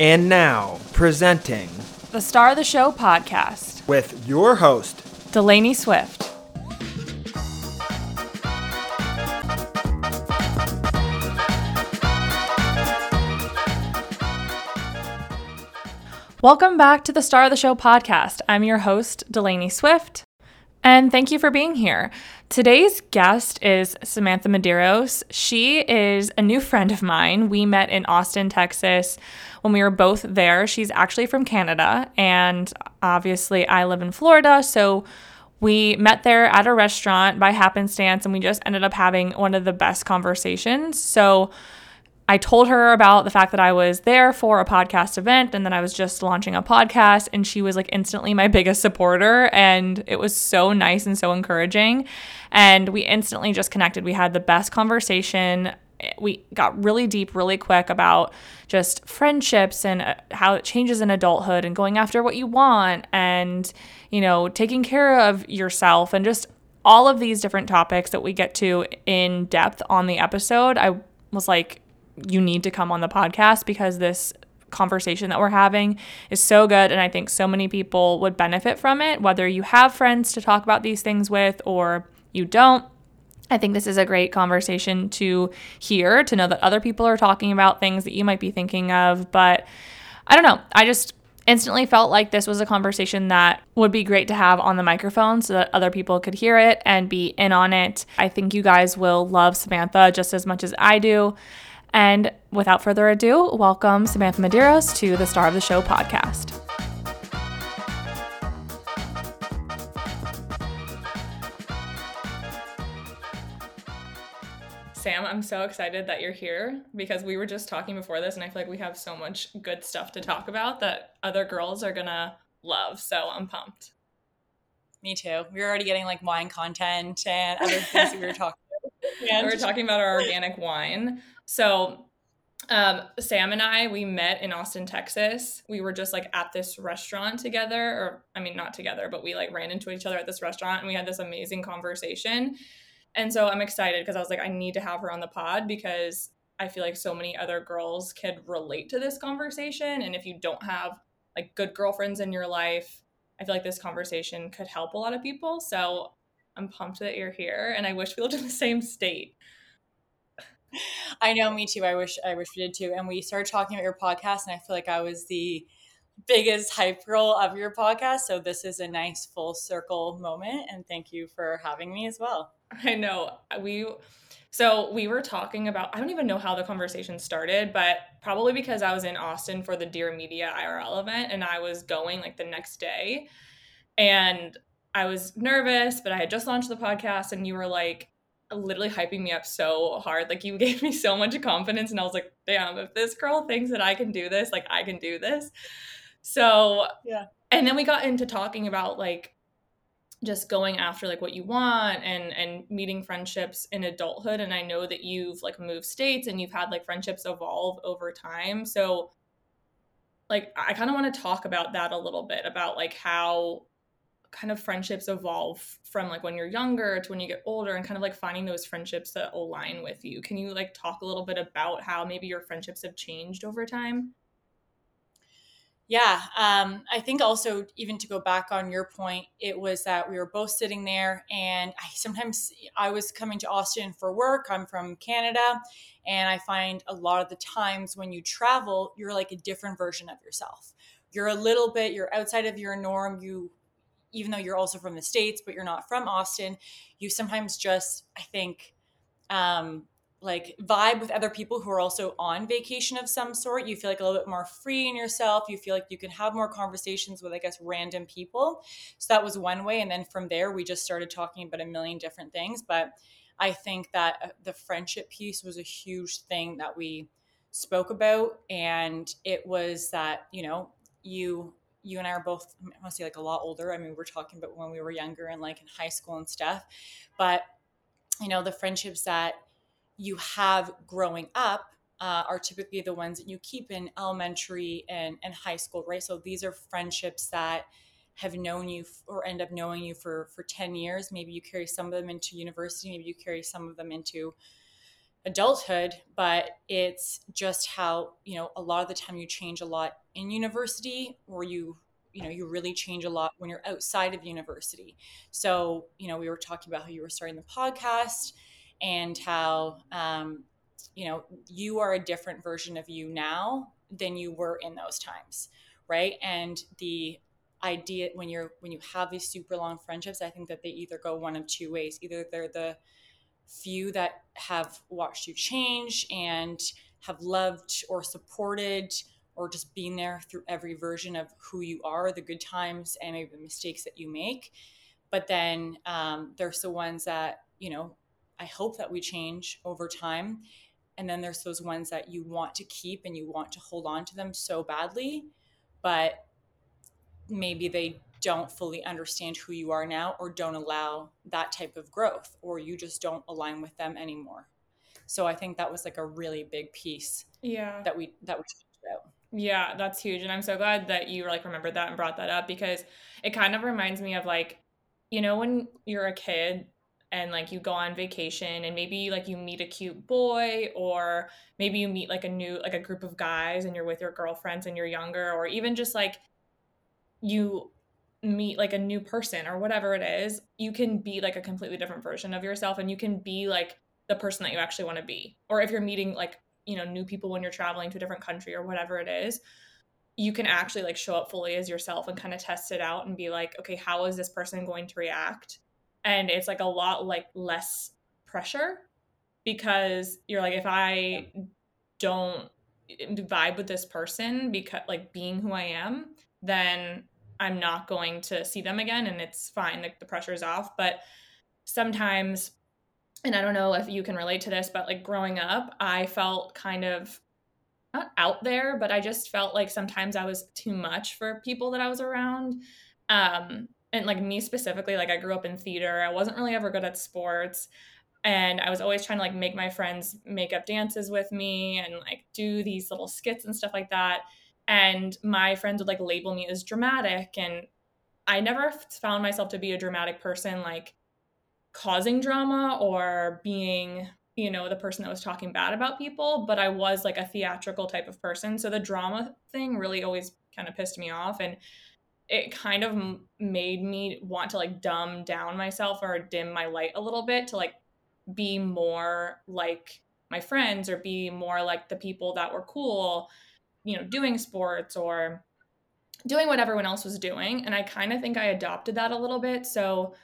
And now, presenting the Star of the Show podcast with your host, Delaney Swift. Welcome back to the Star of the Show podcast. I'm your host, Delaney Swift, and thank you for being here. Today's guest is Samantha Medeiros. She is a new friend of mine. We met in Austin, Texas when we were both there. She's actually from Canada, and obviously, I live in Florida. So we met there at a restaurant by happenstance, and we just ended up having one of the best conversations. So I told her about the fact that I was there for a podcast event and that I was just launching a podcast. And she was like instantly my biggest supporter. And it was so nice and so encouraging. And we instantly just connected. We had the best conversation. We got really deep really quick about just friendships and uh, how it changes in adulthood and going after what you want and, you know, taking care of yourself and just all of these different topics that we get to in depth on the episode. I was like, you need to come on the podcast because this conversation that we're having is so good and I think so many people would benefit from it whether you have friends to talk about these things with or you don't I think this is a great conversation to hear to know that other people are talking about things that you might be thinking of but I don't know I just instantly felt like this was a conversation that would be great to have on the microphone so that other people could hear it and be in on it. I think you guys will love Samantha just as much as I do. And without further ado, welcome Samantha Medeiros to the Star of the Show podcast. Sam, I'm so excited that you're here because we were just talking before this, and I feel like we have so much good stuff to talk about that other girls are gonna love. So I'm pumped. Me too. We are already getting like wine content and other things that we were talking and we were talking about our organic wine. So um, Sam and I, we met in Austin, Texas. We were just like at this restaurant together, or I mean, not together, but we like ran into each other at this restaurant and we had this amazing conversation. And so I'm excited because I was like, I need to have her on the pod because I feel like so many other girls could relate to this conversation. And if you don't have like good girlfriends in your life, I feel like this conversation could help a lot of people. So I'm pumped that you're here and I wish we lived in the same state. I know, me too. I wish I wish we did too. And we started talking about your podcast, and I feel like I was the biggest hype girl of your podcast. So this is a nice full circle moment, and thank you for having me as well. I know we. So we were talking about. I don't even know how the conversation started, but probably because I was in Austin for the Dear Media IRL event, and I was going like the next day, and I was nervous, but I had just launched the podcast, and you were like, literally hyping me up so hard. Like you gave me so much confidence and I was like, damn, if this girl thinks that I can do this, like I can do this. So, yeah. And then we got into talking about like just going after like what you want and and meeting friendships in adulthood and I know that you've like moved states and you've had like friendships evolve over time. So like I kind of want to talk about that a little bit about like how kind of friendships evolve from like when you're younger to when you get older and kind of like finding those friendships that align with you. Can you like talk a little bit about how maybe your friendships have changed over time? Yeah, um, I think also even to go back on your point, it was that we were both sitting there, and I sometimes I was coming to Austin for work. I'm from Canada, and I find a lot of the times when you travel, you're like a different version of yourself. You're a little bit, you're outside of your norm. You even though you're also from the states but you're not from austin you sometimes just i think um like vibe with other people who are also on vacation of some sort. You feel like a little bit more free in yourself. You feel like you can have more conversations with i guess random people. So that was one way. And then from there we just started talking about a million different things. But i think that uh, the friendship piece was a huge thing that we spoke about. And it was that you know you you and I are both, I want to say like a lot older. I mean, we're talking about when we were younger and like in high school and stuff. But, you know, the friendships that you have growing up uh, are typically the ones that you keep in elementary and, and high school, right? So these are friendships that have known you or end up knowing you for for 10 years maybe you carry some of them into university maybe you carry some of them into adulthood, but it's just how, you know, a lot of the time you change a lot in university or you you know you really change a lot when you're outside of university. So you know we were talking about how you were starting the podcast and how um, you know you are a different version of you now than you were in those times right? And the idea when you're when you have these super long friendships i think that they either go one of two ways. Either they're the few that have watched you change and have loved or supported or just been there through every version of who you are, the good times and maybe the mistakes that you make. But then um, there's the ones that, you know, I hope that we change over time. And then there's those ones that you want to keep and you want to hold on to them so badly, but maybe they don't fully understand who you are now or don't allow that type of growth or you just don't align with them anymore. So I think that was like a really big piece yeah that we that we talked about. Yeah, that's huge. And I'm so glad that you like remembered that and brought that up because it kind of reminds me of like, you know, when you're a kid and like you go on vacation and maybe like you meet a cute boy or maybe you meet like a new like a group of guys and you're with your girlfriends and you're younger or even just like you meet like a new person or whatever it is, you can be like a completely different version of yourself and you can be like the person that you actually want to be. Or if you're meeting like you know new people when you're traveling to a different country or whatever it is you can actually like show up fully as yourself and kind of test it out and be like okay how is this person going to react and it's like a lot like less pressure because you're like if i don't vibe with this person because like being who i am then i'm not going to see them again and it's fine like the pressure's off but sometimes and I don't know if you can relate to this, but like growing up, I felt kind of not out there, but I just felt like sometimes I was too much for people that I was around. Um, and like me specifically, like I grew up in theater. I wasn't really ever good at sports. And I was always trying to like make my friends make up dances with me and like do these little skits and stuff like that. And my friends would like label me as dramatic. And I never found myself to be a dramatic person. Like causing drama or being you know the person that was talking bad about people but i was like a theatrical type of person so the drama thing really always kind of pissed me off and it kind of made me want to like dumb down myself or dim my light a little bit to like be more like my friends or be more like the people that were cool you know doing sports or doing what everyone else was doing and i kind of think i adopted that a little bit so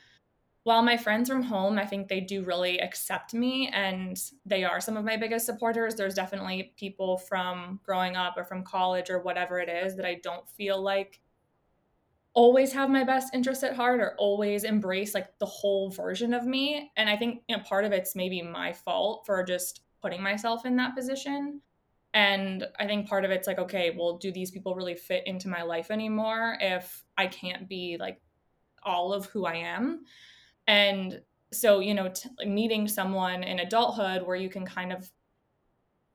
while my friends from home, I think they do really accept me and they are some of my biggest supporters. There's definitely people from growing up or from college or whatever it is that I don't feel like always have my best interest at heart or always embrace like the whole version of me. And I think you know, part of it's maybe my fault for just putting myself in that position. And I think part of it's like, okay, well, do these people really fit into my life anymore if I can't be like all of who I am? And so, you know, t- meeting someone in adulthood where you can kind of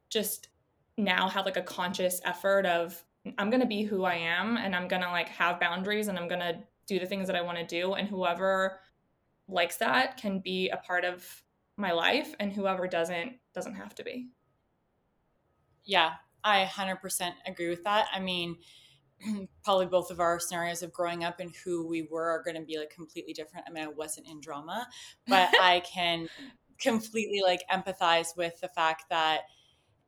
just now have like a conscious effort of, I'm going to be who I am and I'm going to like have boundaries and I'm going to do the things that I want to do. And whoever likes that can be a part of my life and whoever doesn't, doesn't have to be. Yeah, I 100% agree with that. I mean, probably both of our scenarios of growing up and who we were are going to be like completely different. I mean, I wasn't in drama, but I can completely like empathize with the fact that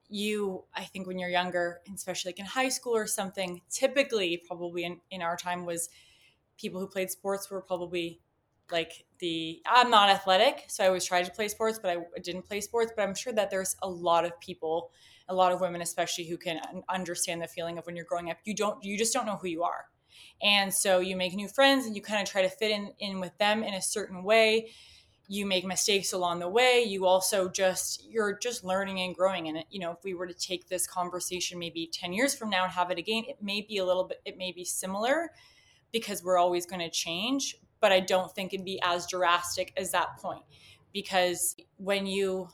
you i think when you're younger especially like in high school or something typically probably in, in our time was people who played sports were probably like the i'm not athletic so i always tried to play sports but i didn't play sports but i'm sure that there's a lot of people a lot of women especially who can understand the feeling of when you're growing up you don't you just don't know who you are. And so you make new friends and you kind of try to fit in in with them in a certain way. You make mistakes along the way. You also just you're just learning and growing. And you know if we were to take this conversation maybe 10 years from now and have it again it may be a little bit it may be similar because we're always going to change but i don't think it'd be as drastic as that point. Because when you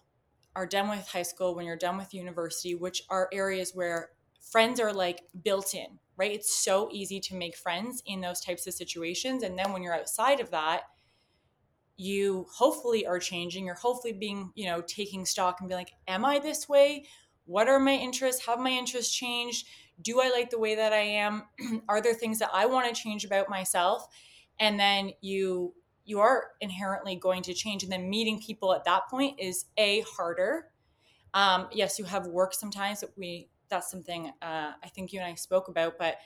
are done with high school, when you're done with university, which are areas where friends are like built in, right? It's so easy to make friends in those types of situations. And then when you're outside of that, you hopefully are changing or hopefully being, you know, taking stock and be like, am I this way? What are my interests? Have my interests changed? Do I like the way that I am? are there things that I want to change about myself? And then you you are inherently going to change and then meeting people at that point is a harder um, yes you have work sometimes that we that's something uh, i think you and i spoke about but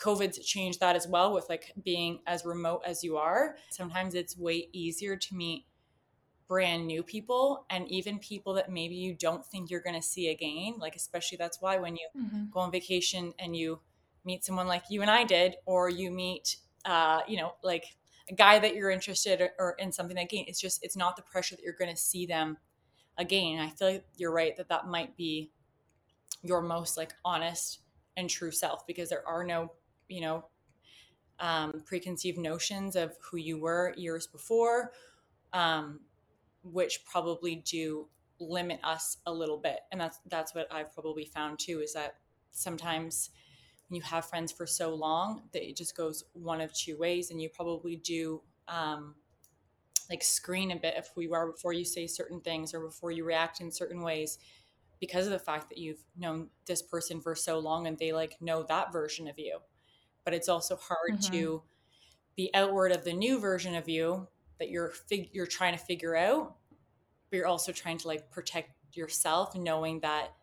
COVID's changed that as well with like being as remote as you are. Sometimes it's way easier to meet brand new people and even people that maybe you don't think you're going to see again. Like, especially that's why when you mm-hmm. go on vacation and you meet someone like you and I did, or you meet, uh, you know, like guy that you're interested or, in something again, it's just, it's not the pressure that you're going to see them again. I feel like you're right that that might be your most like honest and true self because there are no you know, um, preconceived notions of who you were years before, um, which probably do limit us a little bit. And that's that's what I've probably found too is that sometimes when you have friends for so long that it just goes one of two ways, and you probably do. Um, like screen a bit if you are before you say certain things or before you react in certain ways because of the fact that you've known this person for so long and they like know that version of you but it's also hard mm-hmm. to be outward of the new version of you that you're fig- you're trying to figure out but you're also trying to like protect yourself knowing that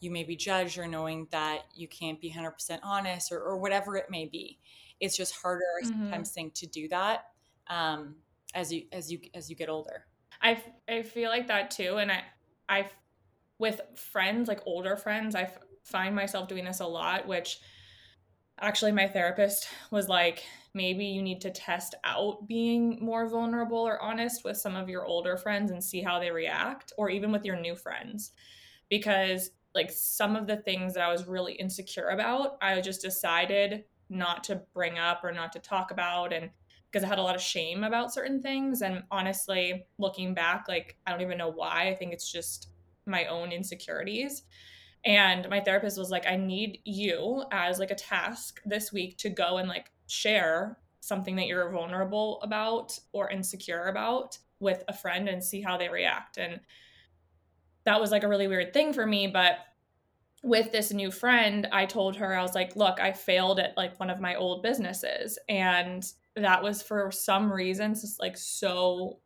you may be judged or knowing that you can't be 100% honest or, or whatever it may be. It's just harder mm-hmm. sometimes think to do that um, as you as you as you get older. I i feel like that too and i i with friends like older friends I find myself doing this a lot which actually my therapist was like maybe you need to test out being more vulnerable or honest with some of your older friends and see how they react or even with your new friends. Because like some of the things that I was really insecure about I just decided not to bring up or not to talk about and because I had a lot of shame about certain things and honestly looking back like I don't even know why I think it's just my own insecurities. And my therapist was like i need you as like a task this week to go and like share something that you're vulnerable about or insecure about with a friend and see how they react. And that was like a really weird thing for me but with this new friend i told her i was like look i failed at like one of my old businesses and that was for some reasons just like so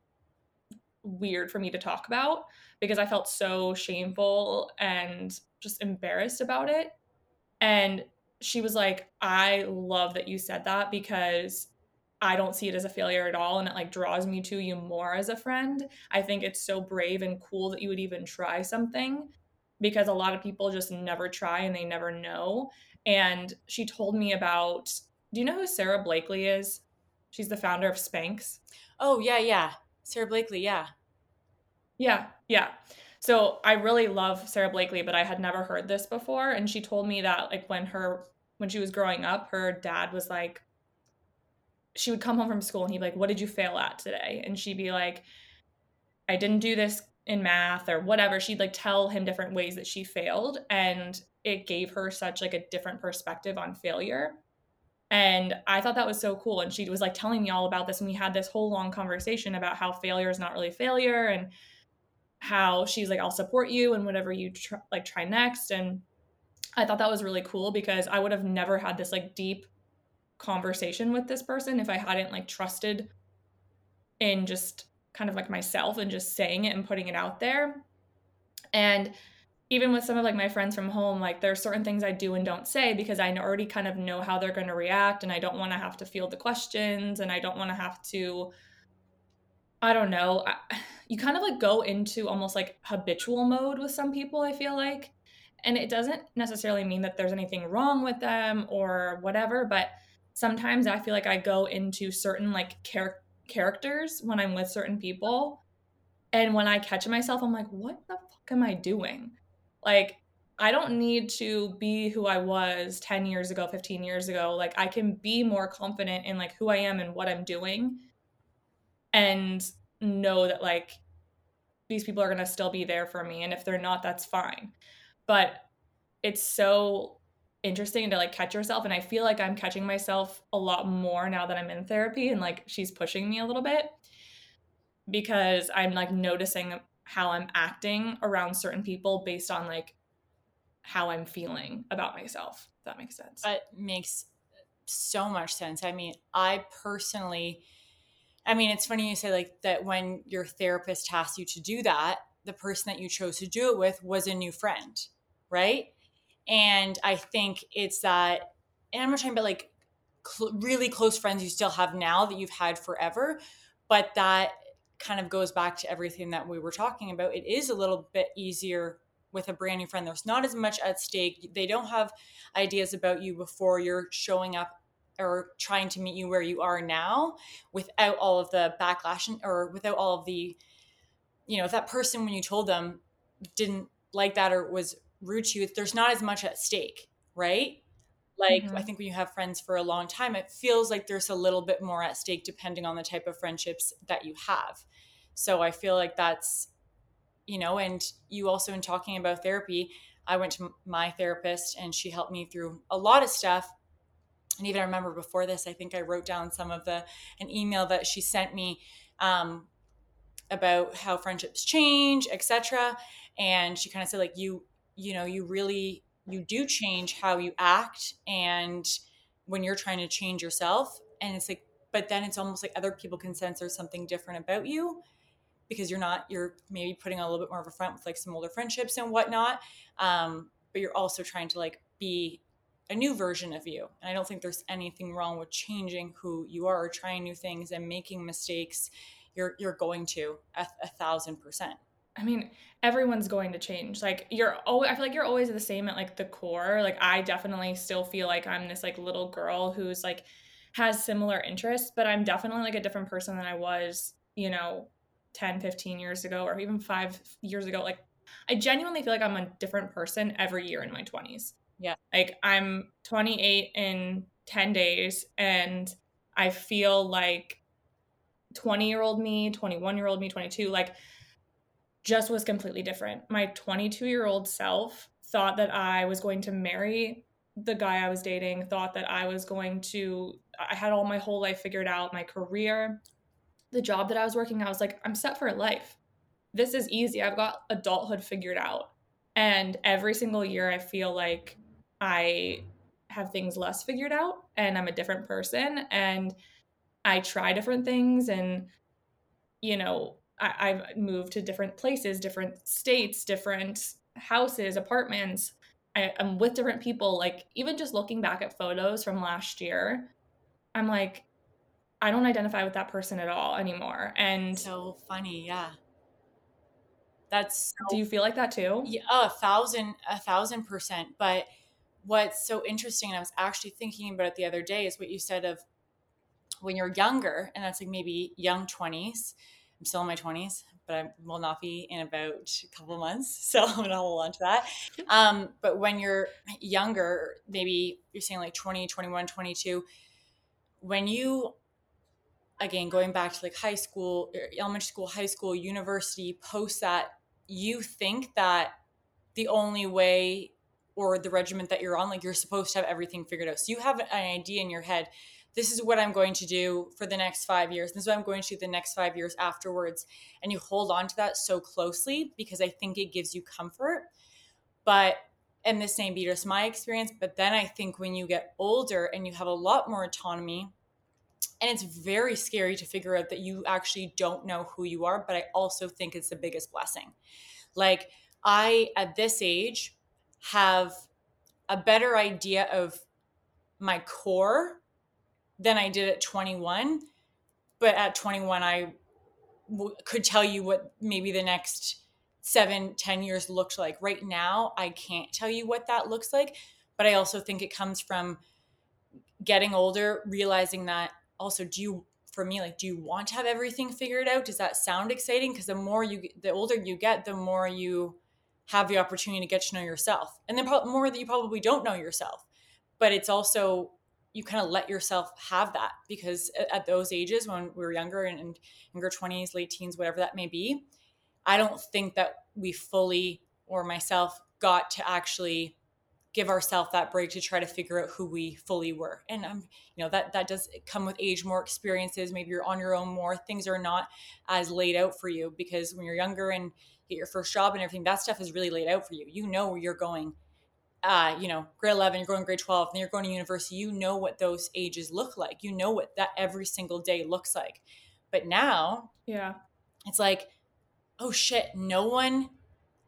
weird for me to talk about because I felt so shameful and just embarrassed about it. And she was like, I love that you said that because I don't see it as a failure at all. And it like draws me to you more as a friend. I think it's so brave and cool that you would even try something because a lot of people just never try and they never know. And she told me about do you know who Sara Blakely is? She's the founder of Spanx. Oh, yeah, yeah. Sara Blakely, yeah. Yeah, yeah. So I really love Sara Blakely, but I had never heard this before. And she told me that like when her when she was growing up, her dad was like she would come home from school and he'd be like, What did you fail at today? And she'd be like, I didn't do this in math or whatever. She'd like tell him different ways that she failed. And it gave her such like a different perspective on failure. And I thought that was so cool. And she was like telling me all about this. And we had this whole long conversation about how failure is not really failure and how she's like, I'll support you and whatever you tr- like try next. And I thought that was really cool because I would have never had this like deep conversation with this person if I hadn't like trusted in just kind of like myself and just saying it and putting it out there. And even with some of like my friends from home, like there's certain things I do and don't say because I already kind of know how they're going to react and I don't want to have to field the questions and I don't want to have to I don't know. I, you kind of like go into almost like habitual mode with some people, I feel like. And it doesn't necessarily mean that there's anything wrong with them or whatever, but sometimes I feel like I go into certain like char- characters when I'm with certain people. And when I catch myself, I'm like, what the fuck am I doing? Like, I don't need to be who I was 10 years ago, 15 years ago. Like, I can be more confident in like who I am and what I'm doing and know that like these people are going to still be there for me and if they're not that's fine but it's so interesting to like catch yourself and i feel like i'm catching myself a lot more now that i'm in therapy and like she's pushing me a little bit because I'm like noticing how I'm acting around certain people based on like how I'm feeling about myself. If that makes sense. That makes so much sense. I mean, I personally, I mean, it's funny you say like that when your therapist asked you to do that, the person that you chose to do it with was a new friend, right? And I think it's that, and I'm not talking about like cl- really close friends you still have now that you've had forever, but that kind of goes back to everything that we were talking about. It is a little bit easier with a brand new friend. There's not as much at stake. They don't have ideas about you before you're showing up or trying to meet you where you are now without all of the backlash or without all of the, you know, if that person, when you told them, didn't like that or was to you, there's not as much at stake, right? Like, mm-hmm. I think when you have friends for a long time, it feels like there's a little bit more at stake depending on the type of friendships that you have. So I feel like that's, you know, and you also in talking about therapy, I went to my therapist and she helped me through a lot of stuff. And even I remember before this, I think I wrote down some of the an email that she sent me um, about how friendships change, etc. And she kind of said like you, you know, you really you do change how you act and when you're trying to change yourself. And it's like, but then it's almost like other people can sense there's something different about you because you're not you're maybe putting a little bit more of a front with like some older friendships and whatnot um, but you're also trying to like be a new version of you and i don't think there's anything wrong with changing who you are or trying new things and making mistakes you're you're going to a, a thousand percent I mean, everyone's going to change. Like you're always I feel like you're always the same at like the core. Like I definitely still feel like I'm this like little girl who's like has similar interests, but I'm definitely like a different person than I was, you know, 10, 15 years ago or even 5 years ago. Like I genuinely feel like I'm a different person every year in my 20s. Yeah. Like I'm 28 in 10 days and I feel like 20 year old me, 21 year old me, 22, like just was completely different. My 22 year old self thought that I was going to marry the guy I was dating, thought that I was going to, I had all my whole life figured out, my career, the job that I was working. I was like, I'm set for life. This is easy. I've got adulthood figured out. And every single year, I feel like I have things less figured out and I'm a different person. And I try different things and, you know, I, have moved to different places, different states, different houses, apartments. I, I'm with different people. Like, even just looking back at photos from last year, I'm like, I don't identify with that person at all anymore. And so funny, yeah. That's so, do you feel like that too? Yeah, a thousand, a thousand percent. But what's so interesting, and I was actually thinking about it the other day, is what you said of when you're younger, and that's like maybe young 20s I'm still in my 20s, but I will not be in about a couple months. So I'm going to hold on to that. Um, but when you're younger, maybe you're saying like 20, 21, 22, when you, again, going back to like high school, er, elementary school, high school, university, post that, you think that the only way or the regiment that you're on, like you're supposed to have everything figured out. So you have an idea in your head this is what I'm going to do for the next five years. This is what I'm going to do the next five years afterwards. And you hold on to that so closely because I think it gives you comfort. But, and this may be just my experience, but then I think when you get older and you have a lot more autonomy, and it's very scary to figure out that you actually don't know who you are, but I also think it's the biggest blessing. Like, I, at this age, have a better idea of my core than I did at 21. But at 21, I w- could tell you what maybe the next seven, ten years looked like. Right now, I can't tell you what that looks like. But I also think it comes from getting older, realizing that also, do you, for me, like, do you want to have everything figured out? Does that sound exciting? Because the more you, the older you get, the more you have the opportunity to get to know yourself. And the more that you probably don't know yourself. But it's also you kind of let yourself have that because at those ages when we were younger and, and younger 20s late teens whatever that may be i don't think that we fully or myself got to actually give ourselves that break to try to figure out who we fully were. And i'm you know that that does come with age more experiences maybe you're on your own more things are not as laid out for you because when you're younger and get your first job and everything that stuff is really laid out for you. You know where you're going uh, you know, grade 11, you're going grade 12, then you're going to university, you know what those ages look like. You know what that every single day looks like. But now, yeah, it's like, oh shit, no one,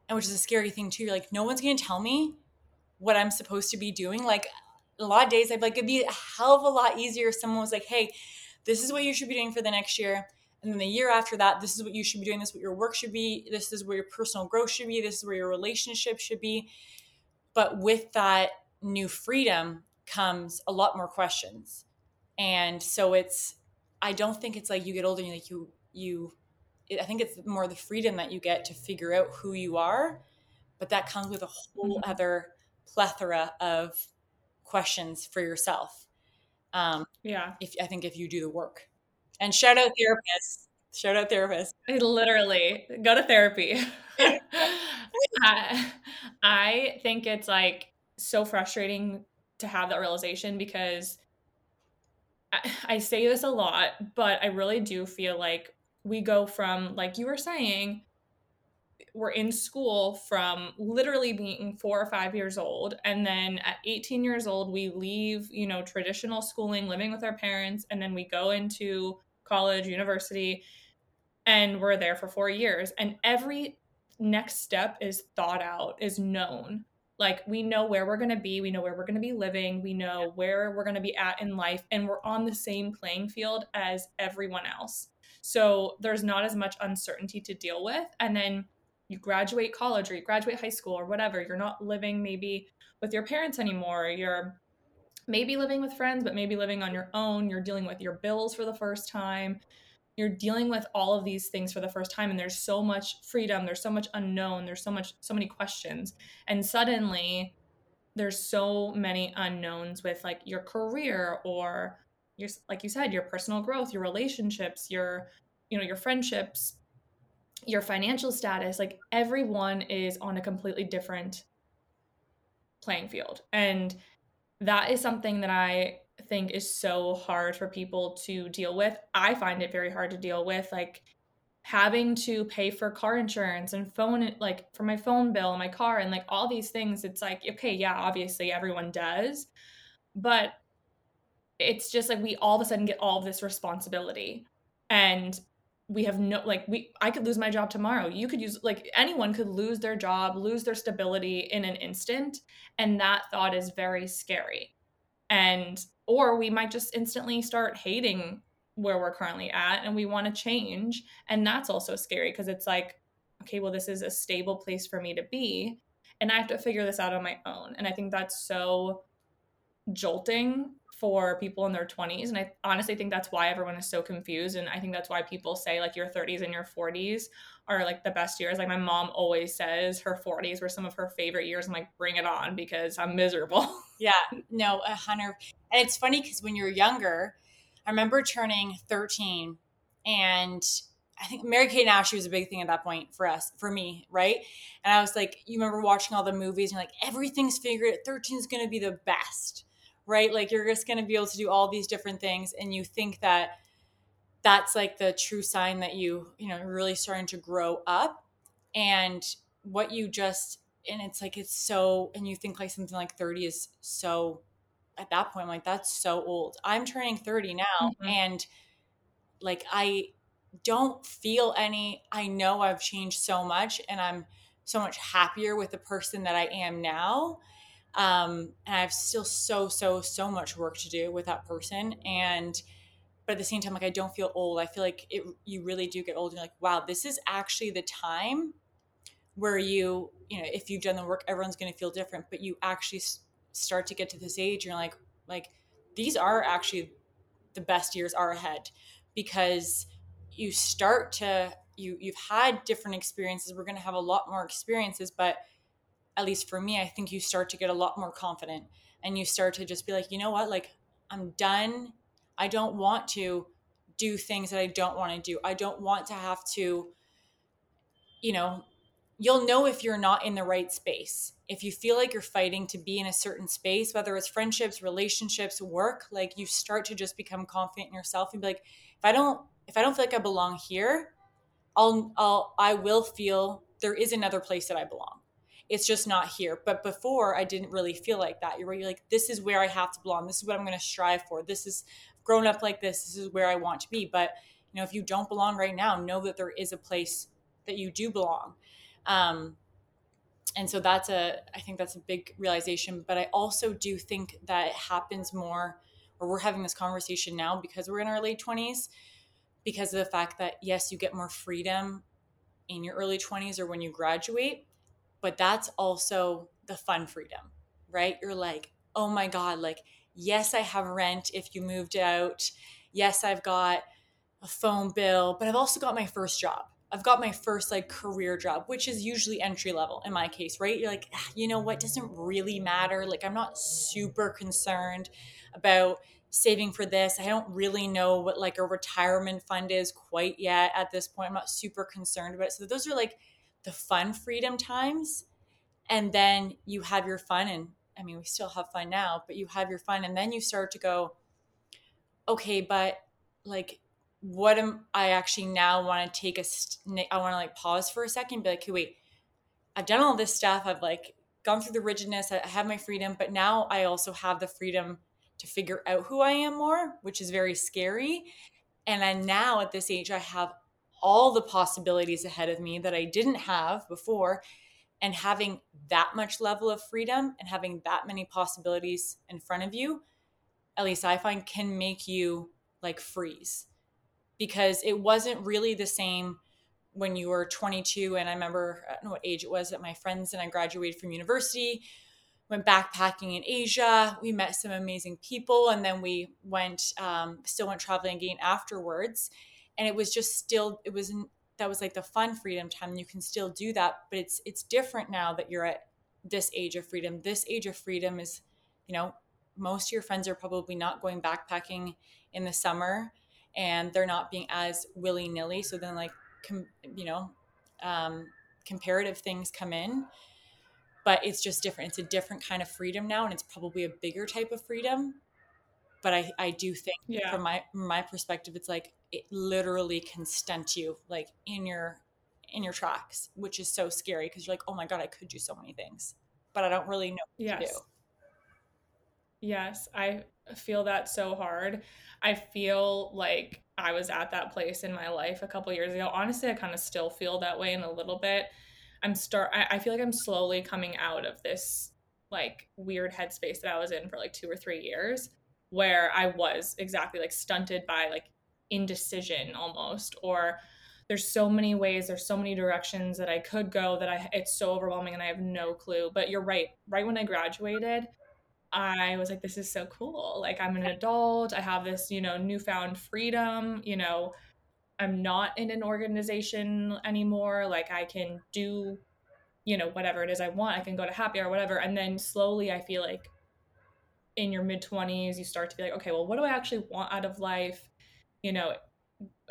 and which is a scary thing too. You're like, no one's going to tell me what I'm supposed to be doing. Like a lot of days, I'd like, it'd be a hell of a lot easier if someone was like, hey, this is what you should be doing for the next year. And then the year after that, this is what you should be doing. This is what your work should be. This is where your personal growth should be. This is where your relationship should be. But with that new freedom comes a lot more questions. And so it's, I don't think it's like you get older and like you, you, I think it's more the freedom that you get to figure out who you are. But that comes with a whole mm-hmm. other plethora of questions for yourself. Um, yeah. If I think if you do the work, and shout out therapists, shout out therapists. I literally go to therapy. I, I think it's like so frustrating to have that realization because I, I say this a lot, but I really do feel like we go from, like you were saying, we're in school from literally being four or five years old and then at 18 years old we leave you know traditional schooling living with our parents and then we go into college university and we're there for four years. And every next step is thought out is known like we know where we're going to be we know where we're going to be living we know where we're going to be at in life and we're on the same playing field as everyone else so there's not as much uncertainty to deal with and then you graduate college or you graduate high school or whatever, you're not living maybe with your parents anymore. You're maybe living with friends, but maybe living on your own. You're dealing with your bills for the first time. You're dealing with all of these things for the first time. And there's so much freedom, there's so much unknown, there's so much, so many questions. And suddenly, there's so many unknowns with like your career or your like you said your personal growth your relationships your you know your friendships your financial status, like everyone is on a completely different playing field. And that is something that I think is so hard for people to deal with. I find it very hard to deal with like having to pay for car insurance and phone like for my phone bill and my car and like all these things it's like okay, yeah, obviously everyone does. But it's just like we all of a sudden get all of this responsibility. And we have no like we i could lose my job tomorrow you could use like anyone could lose their job lose their stability in an instant and that thought is very scary and or we might just instantly start hating where we're currently at and we want to change and that's also scary because it's like okay well this is a stable place for me to be and i have to figure this out on my own and i think that's so jolting for people in their 20s and i honestly think that's why everyone is so confused and i think that's why people say like your 30s and your 40s are like the best years like my mom always says her 40s were some of her favorite years i'm like bring it on because i'm miserable yeah no a hundred and it's funny because when you're younger i remember turning 13 and I think Mary and Ashley was a big thing at that point for us, for me, right? And I was like, you remember watching all the movies and like, everything's figured. 13 is going to be the best right? Like you're just going to be able to do all these different things and you think that that's like the true sign that you, you know, really starting to grow up and what you just and it's like it's so and you think like something like 30 is so at that point I'm like that's so old. I'm turning 30 now mm-hmm. and like I don't feel any I know I've changed so much and I'm so much happier with the person that I am now um, and I have still so, so, so much work to do with that person. And, but at the same time, like I don't feel old. I feel like it, you really do get old. You're like, wow, this is actually the time where you, you know, if you've done the work, everyone's going to feel different, but you actually start to get to this age. You're like, like these are actually the best years are ahead because you start to, you, you've had different experiences. We're going to have a lot more experiences, but at least for me, I think you start to get a lot more confident and you start to just be like, you know what, like I'm done. I don't want to do things that I don't want to do. I don't want to have to, you know, you'll know if you're not in the right space. If you feel like you're fighting to be in a certain space, whether it's friendships, relationships, work, like you start to just become confident in yourself and be like, if I don't if I don't feel like I belong here, I'll I'll I will feel there is another place that I belong. It's just not here. But before I didn't really feel like that. You're, you're like, this is where I have to belong. This is what I'm going to strive for. This is grown up like this. This is where I want to be. But you know, if you don't belong right now, know that there is a place that you do belong. Um, and so that's a, I think that's a big realization. But I also do think that it happens more, or we're having this conversation now because we're in our late 20s, because of the fact that, yes, you get more freedom in your early 20s or when you graduate, but that's also the fun freedom, right? You're like, oh my God, like, yes, I have rent if you moved out. Yes, I've got a phone bill, but I've also got my first job. I've got my first like career job, which is usually entry level in my case, right? You're like, ah, you know what, doesn't really matter. Like, I'm not super concerned about saving for this. I don't really know what like a retirement fund is quite yet at this point. I'm not super concerned about it. So, those are like the fun freedom times. And then you have your fun, and I mean, we still have fun now, but you have your fun, and then you start to go, okay, but like what am I actually now want to take a st- I want to like pause for a second be like wait I've done all this stuff I've like gone through the rigidness I have my freedom but now I also have the freedom to figure out who I am more which is very scary. And then now at this age I have all the possibilities ahead of me that I didn't have before and having that much level of freedom and having that many possibilities in front of you at least I find can make you like freeze. Because it wasn't really the same when you were 22 and i remember i don't know what age it was that my friends and i graduated from university went backpacking in asia we met some amazing people and then we went um, still went traveling again afterwards. And it was just still it was that was like the fun freedom time you can still do that but it's it's different now that you're at this age of freedom this age of freedom is you know most of your friends are probably not going backpacking in the summer and they're not being as willy nilly. So then, like, com- you know, um, comparative things come in, but it's just different. It's a different kind of freedom now, and it's probably a bigger type of freedom. But I, I do think yeah. from my from my perspective, it's like it literally can stunt you like in your in your tracks, which is so scary because you're like, oh my god, I could do so many things, but I don't really know what yes. to do. Yes, I feel that so hard. I feel like I was at that place in my life a couple years ago. Honestly, I kind of still feel that way in a little bit. I'm start I, I feel like I'm slowly coming out of this like weird headspace that I was in for like two or three years where I was exactly like stunted by like indecision almost or there's so many ways there's so many directions that I could go that I it's so overwhelming and I have no clue but you're right right when I graduated I was like, this is so cool. Like, I'm an adult. I have this, you know, newfound freedom. You know, I'm not in an organization anymore. Like, I can do, you know, whatever it is I want. I can go to happy or whatever. And then slowly, I feel like in your mid 20s, you start to be like, okay, well, what do I actually want out of life? You know,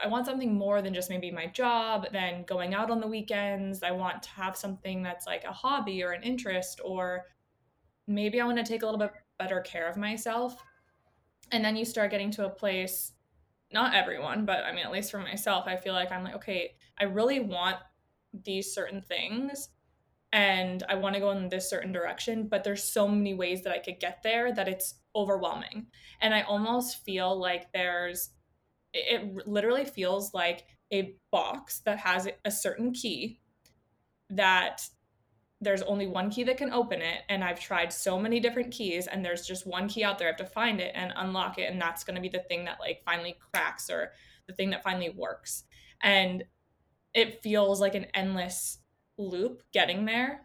I want something more than just maybe my job, than going out on the weekends. I want to have something that's like a hobby or an interest or maybe I want to take a little bit better care of myself. And then you start getting to a place, not everyone, but I mean, at least for myself, I feel like I'm like, okay, I really want these certain things and I want to go in this certain direction, but there's so many ways that I could get there that it's overwhelming. And I almost feel like there's, it literally feels like a box that has a certain key that there's only one key that can open it and i've tried so many different keys and there's just one key out there. I have to find it and unlock it and that's going to be the thing that like finally cracks or the thing that finally works. And it feels like an endless loop getting there.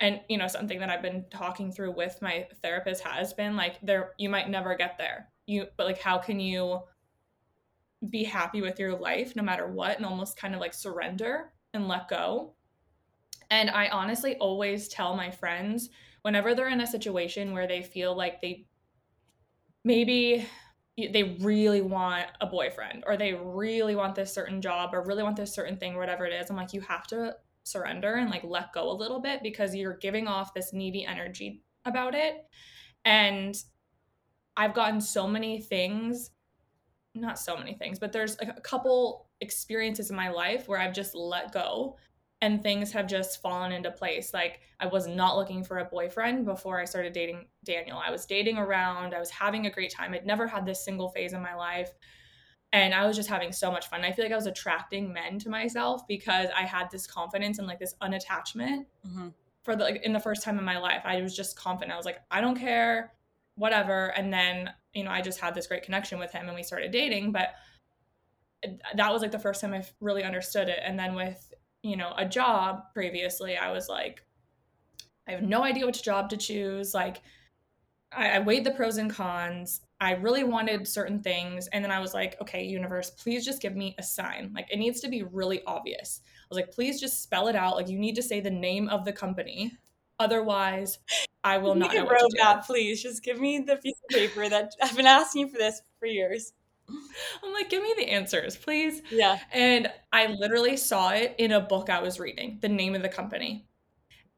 And you know something that i've been talking through with my therapist has been like there you might never get there. You but like how can you be happy with your life no matter what and almost kind of like surrender and let go and I honestly always tell my friends whenever they're in a situation where they feel like they maybe they really want a boyfriend or they really want this certain job or really want this certain thing, whatever it is. I'm like, you have to surrender and like let go a little bit because you're giving off this needy energy about it. And I've gotten so many things, not so many things, but there's a couple experiences in my life where I've just let go and things have just fallen into place. Like I was not looking for a boyfriend before I started dating Daniel. I was dating around, I was having a great time. I'd never had this single phase in my life. And I was just having so much fun. I feel like I was attracting men to myself because I had this confidence and like this unattachment mm-hmm. for the like in the first time in my life. I was just confident. I was like, I don't care, whatever. And then, you know, I just had this great connection with him and we started dating. But that was like the first time I really understood it. And then with you know, a job previously, I was like, I have no idea which job to choose. Like, I, I weighed the pros and cons. I really wanted certain things. And then I was like, okay, universe, please just give me a sign. Like, it needs to be really obvious. I was like, please just spell it out. Like, you need to say the name of the company. Otherwise, I will not know what to do. That, please just give me the piece of paper that I've been asking you for this for years. I'm like, give me the answers, please. Yeah. And I literally saw it in a book I was reading, the name of the company.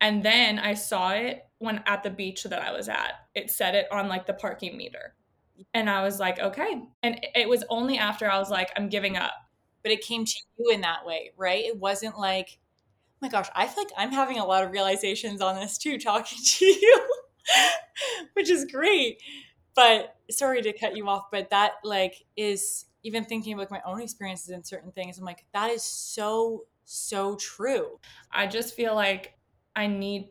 And then I saw it when at the beach that I was at. It said it on like the parking meter. And I was like, okay. And it was only after I was like, I'm giving up. But it came to you in that way, right? It wasn't like, my gosh, I feel like I'm having a lot of realizations on this too, talking to you, which is great but sorry to cut you off, but that like is even thinking about my own experiences in certain things. I'm like, that is so, so true. I just feel like I need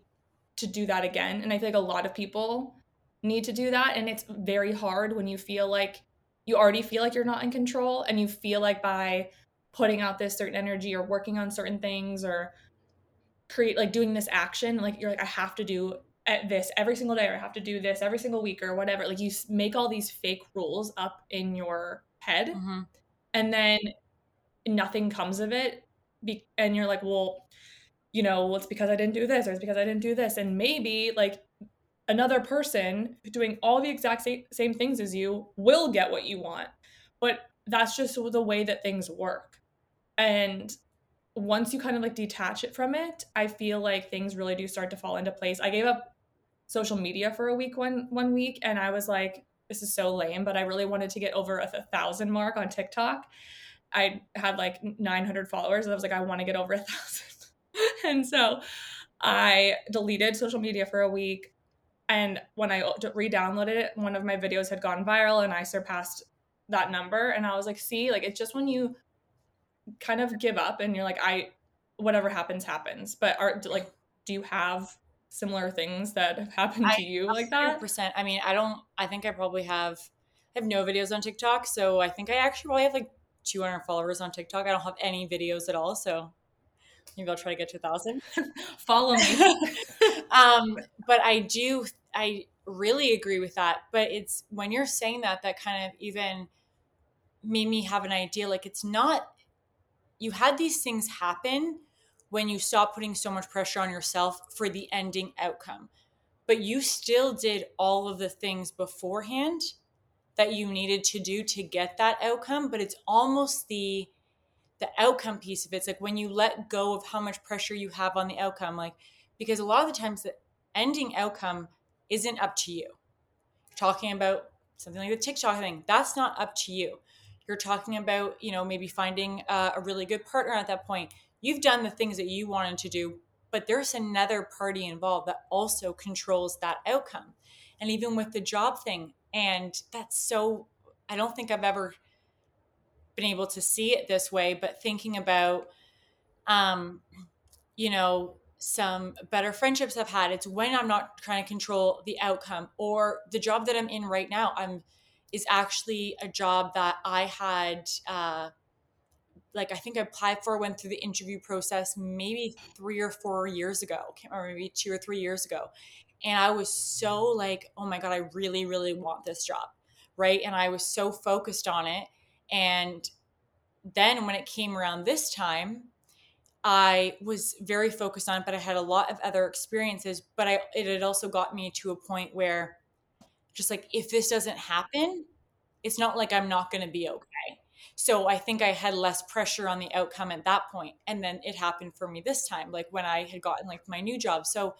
to do that again. And I feel like a lot of people need to do that. And it's very hard when you feel like you already feel like you're not in control and you feel like by putting out this certain energy or working on certain things or create like doing this action, like you're like, I have to do at this every single day or I have to do this every single week or whatever. Like you make all these fake rules up in your head mm-hmm. and then nothing comes of it. Be- and you're like, well, you know, well, it's because I didn't do this or it's because I didn't do this. And maybe like another person doing all the exact same, same things as you will get what you want. But that's just the way that things work. And once you kind of like detach it from it, I feel like things really do start to fall into place. I gave up social media for a week one one week and I was like this is so lame but I really wanted to get over a, thousand mark on TikTok I had like 900 followers and I was like I want to get over a thousand and so I deleted social media for a week and when I re-downloaded it one of my videos had gone viral and I surpassed that number and I was like see like it's just when you kind of give up and you're like I whatever happens happens but are like do you have similar things that have happened to you like that? Percent. I mean, I don't. I think I probably have. I have no videos on TikTok, so I think I actually probably have like 200 followers on TikTok. I don't have any videos at all, so maybe I'll try to get to a thousand. Follow me. um, but I do. I really agree with that. But it's when you're saying that that kind of even made me have an idea. Like it's not. You had these things happen when you stop putting so much pressure on yourself for the ending outcome. But you still did all of the things beforehand that you needed to do to get that outcome, but it's almost the the outcome piece of it. It's like when you let go of how much pressure you have on the outcome, like because a lot of the times the ending outcome isn't up to you. Talking about something like the TikTok thing, that's not up to you. You're talking about, you know, maybe finding a, a really good partner at that point you've done the things that you wanted to do, but there's another party involved that also controls that outcome. And even with the job thing, and that's so, I don't think I've ever been able to see it this way, but thinking about, um, you know, some better friendships I've had. It's when I'm not trying to control the outcome or the job that I'm in right now. I'm is actually a job that I had uh, like I think I applied for, went through the interview process maybe three or four years ago, can't remember, maybe two or three years ago. And I was so like, oh my God, I really, really want this job. Right. And I was so focused on it. And then when it came around this time, I was very focused on it, but I had a lot of other experiences. But I it had also got me to a point where just like if this doesn't happen, it's not like I'm not gonna be okay So I think I had less pressure on the outcome at that point. And then it happened for me this time, like when I had gotten like my new job. So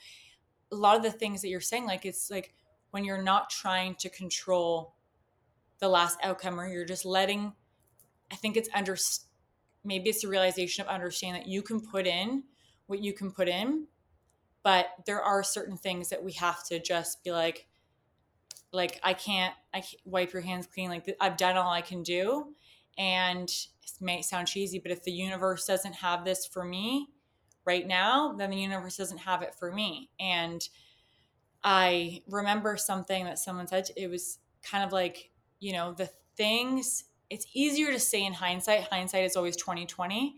a lot of the things that you're saying, like it's like when you're not trying to control the last outcome or you're just letting, I think it's under, maybe it's a realization of understanding that you can put in what you can put in, but there are certain things that we have to just be like, like I can't, I can't wipe your hands clean. Like I've done all I can do and it may sound cheesy, but if the universe doesn't have this for me right now, then the universe doesn't have it for me. And I remember something that someone said, it was kind of like, you know, the things, it's easier to say in hindsight. Hindsight is always 2020,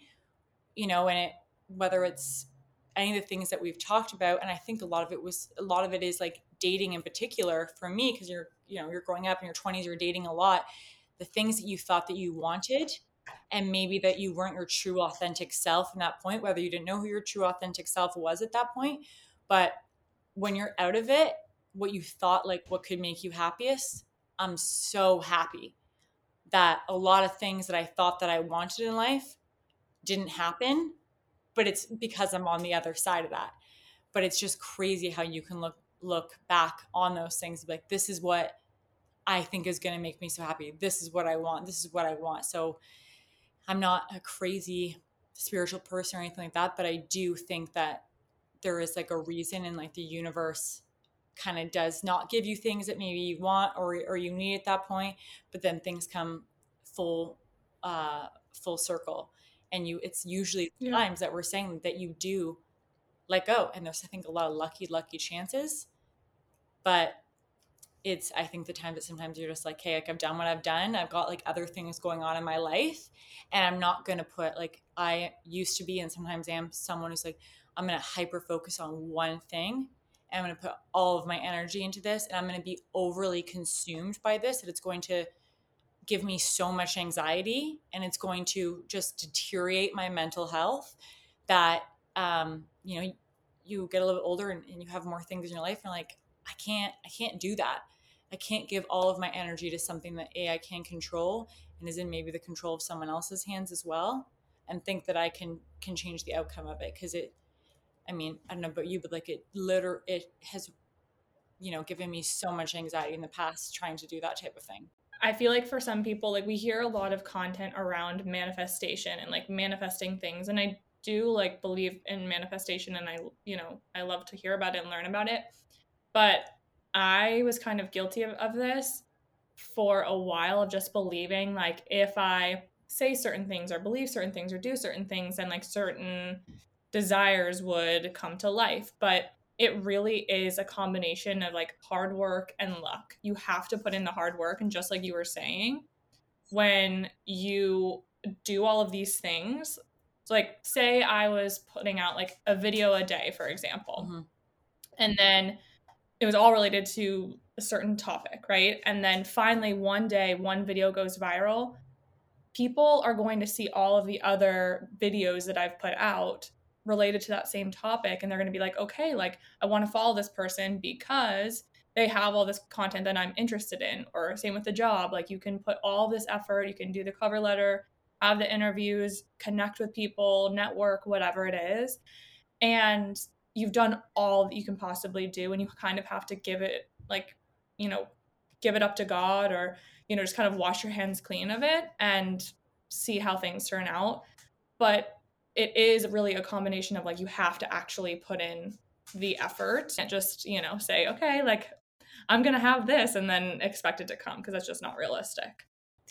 you know, and it, whether it's any of the things that we've talked about. And I think a lot of it was, a lot of it is like dating in particular for me, because you're, you know, you're growing up in your 20s, you're dating a lot the things that you thought that you wanted and maybe that you weren't your true authentic self in that point whether you didn't know who your true authentic self was at that point but when you're out of it what you thought like what could make you happiest i'm so happy that a lot of things that i thought that i wanted in life didn't happen but it's because i'm on the other side of that. But it's just crazy how you can look look back on those things like this is what I think is going to make me so happy. This is what I want. This is what I want. So I'm not a crazy spiritual person or anything like that, but I do think that there is like a reason and like the universe kind of does not give you things that maybe you want or or you need at that point, but then things come full uh full circle and you it's usually yeah. times that we're saying that you do let go and there's I think a lot of lucky lucky chances. But it's i think the time that sometimes you're just like hey like i've done what i've done i've got like other things going on in my life and i'm not going to put like i used to be and sometimes I am someone who's like i'm going to hyper focus on one thing and i'm going to put all of my energy into this and i'm going to be overly consumed by this that it's going to give me so much anxiety and it's going to just deteriorate my mental health that um you know you get a little bit older and, and you have more things in your life and like I can't I can't do that. I can't give all of my energy to something that A I can control and is in maybe the control of someone else's hands as well and think that I can can change the outcome of it because it I mean, I don't know about you, but like it literally it has you know given me so much anxiety in the past trying to do that type of thing. I feel like for some people, like we hear a lot of content around manifestation and like manifesting things. And I do like believe in manifestation and I, you know, I love to hear about it and learn about it. But I was kind of guilty of, of this for a while of just believing like if I say certain things or believe certain things or do certain things, then like certain desires would come to life. But it really is a combination of like hard work and luck. You have to put in the hard work. And just like you were saying, when you do all of these things, so like say I was putting out like a video a day, for example, mm-hmm. and then it was all related to a certain topic, right? And then finally, one day, one video goes viral. People are going to see all of the other videos that I've put out related to that same topic. And they're going to be like, okay, like, I want to follow this person because they have all this content that I'm interested in. Or same with the job. Like, you can put all this effort, you can do the cover letter, have the interviews, connect with people, network, whatever it is. And you've done all that you can possibly do and you kind of have to give it like you know give it up to god or you know just kind of wash your hands clean of it and see how things turn out but it is really a combination of like you have to actually put in the effort and just you know say okay like i'm gonna have this and then expect it to come because that's just not realistic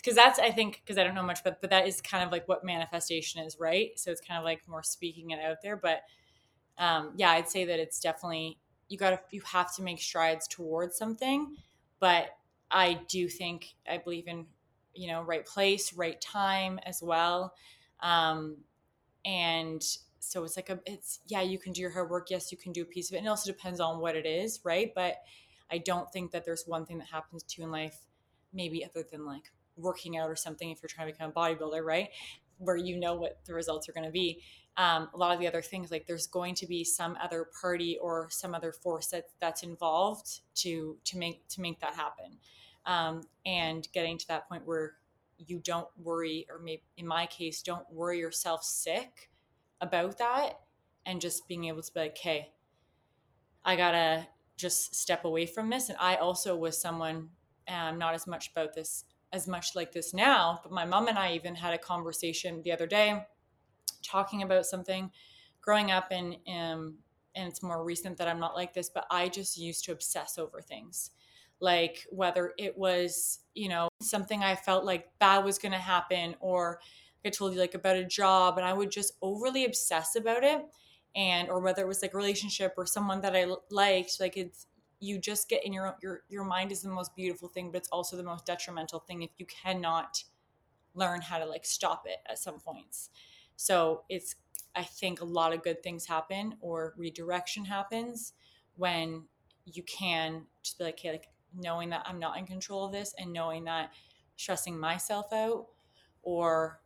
because that's i think because i don't know much but but that is kind of like what manifestation is right? So it's kind of like more speaking it out there but um, yeah, I'd say that it's definitely you got to you have to make strides towards something, but I do think I believe in you know right place, right time as well, um, and so it's like a it's yeah you can do your hard work yes you can do a piece of it and it also depends on what it is right? But i don't think that there's one thing that happens to you in life maybe other than like working out or something if you're trying to become a bodybuilder right? Where you know what the results are going to be. Um, a lot of the other things like there's going to be some other party or some other force that that's involved to to make to make that happen. Um, and getting to that point where you don't worry, or maybe in my case, don't worry yourself sick about that and just being able to be like, hey, I gotta just step away from this. And I also was someone, um, not as much about this, as much like this now, but my mom and I even had a conversation the other day talking about something growing up and and it's more recent that I'm not like this, but I just used to obsess over things. Like whether it was, you know, something I felt like bad was going to happen or I told you like about a job and I would just overly obsess about it and or whether it was like a relationship or someone that I liked, like it's you just get in your your your mind is the most beautiful thing, but it's also the most detrimental thing if you cannot learn how to like stop it at some points. So it's I think a lot of good things happen or redirection happens when you can just be like, okay, like knowing that I'm not in control of this and knowing that stressing myself out or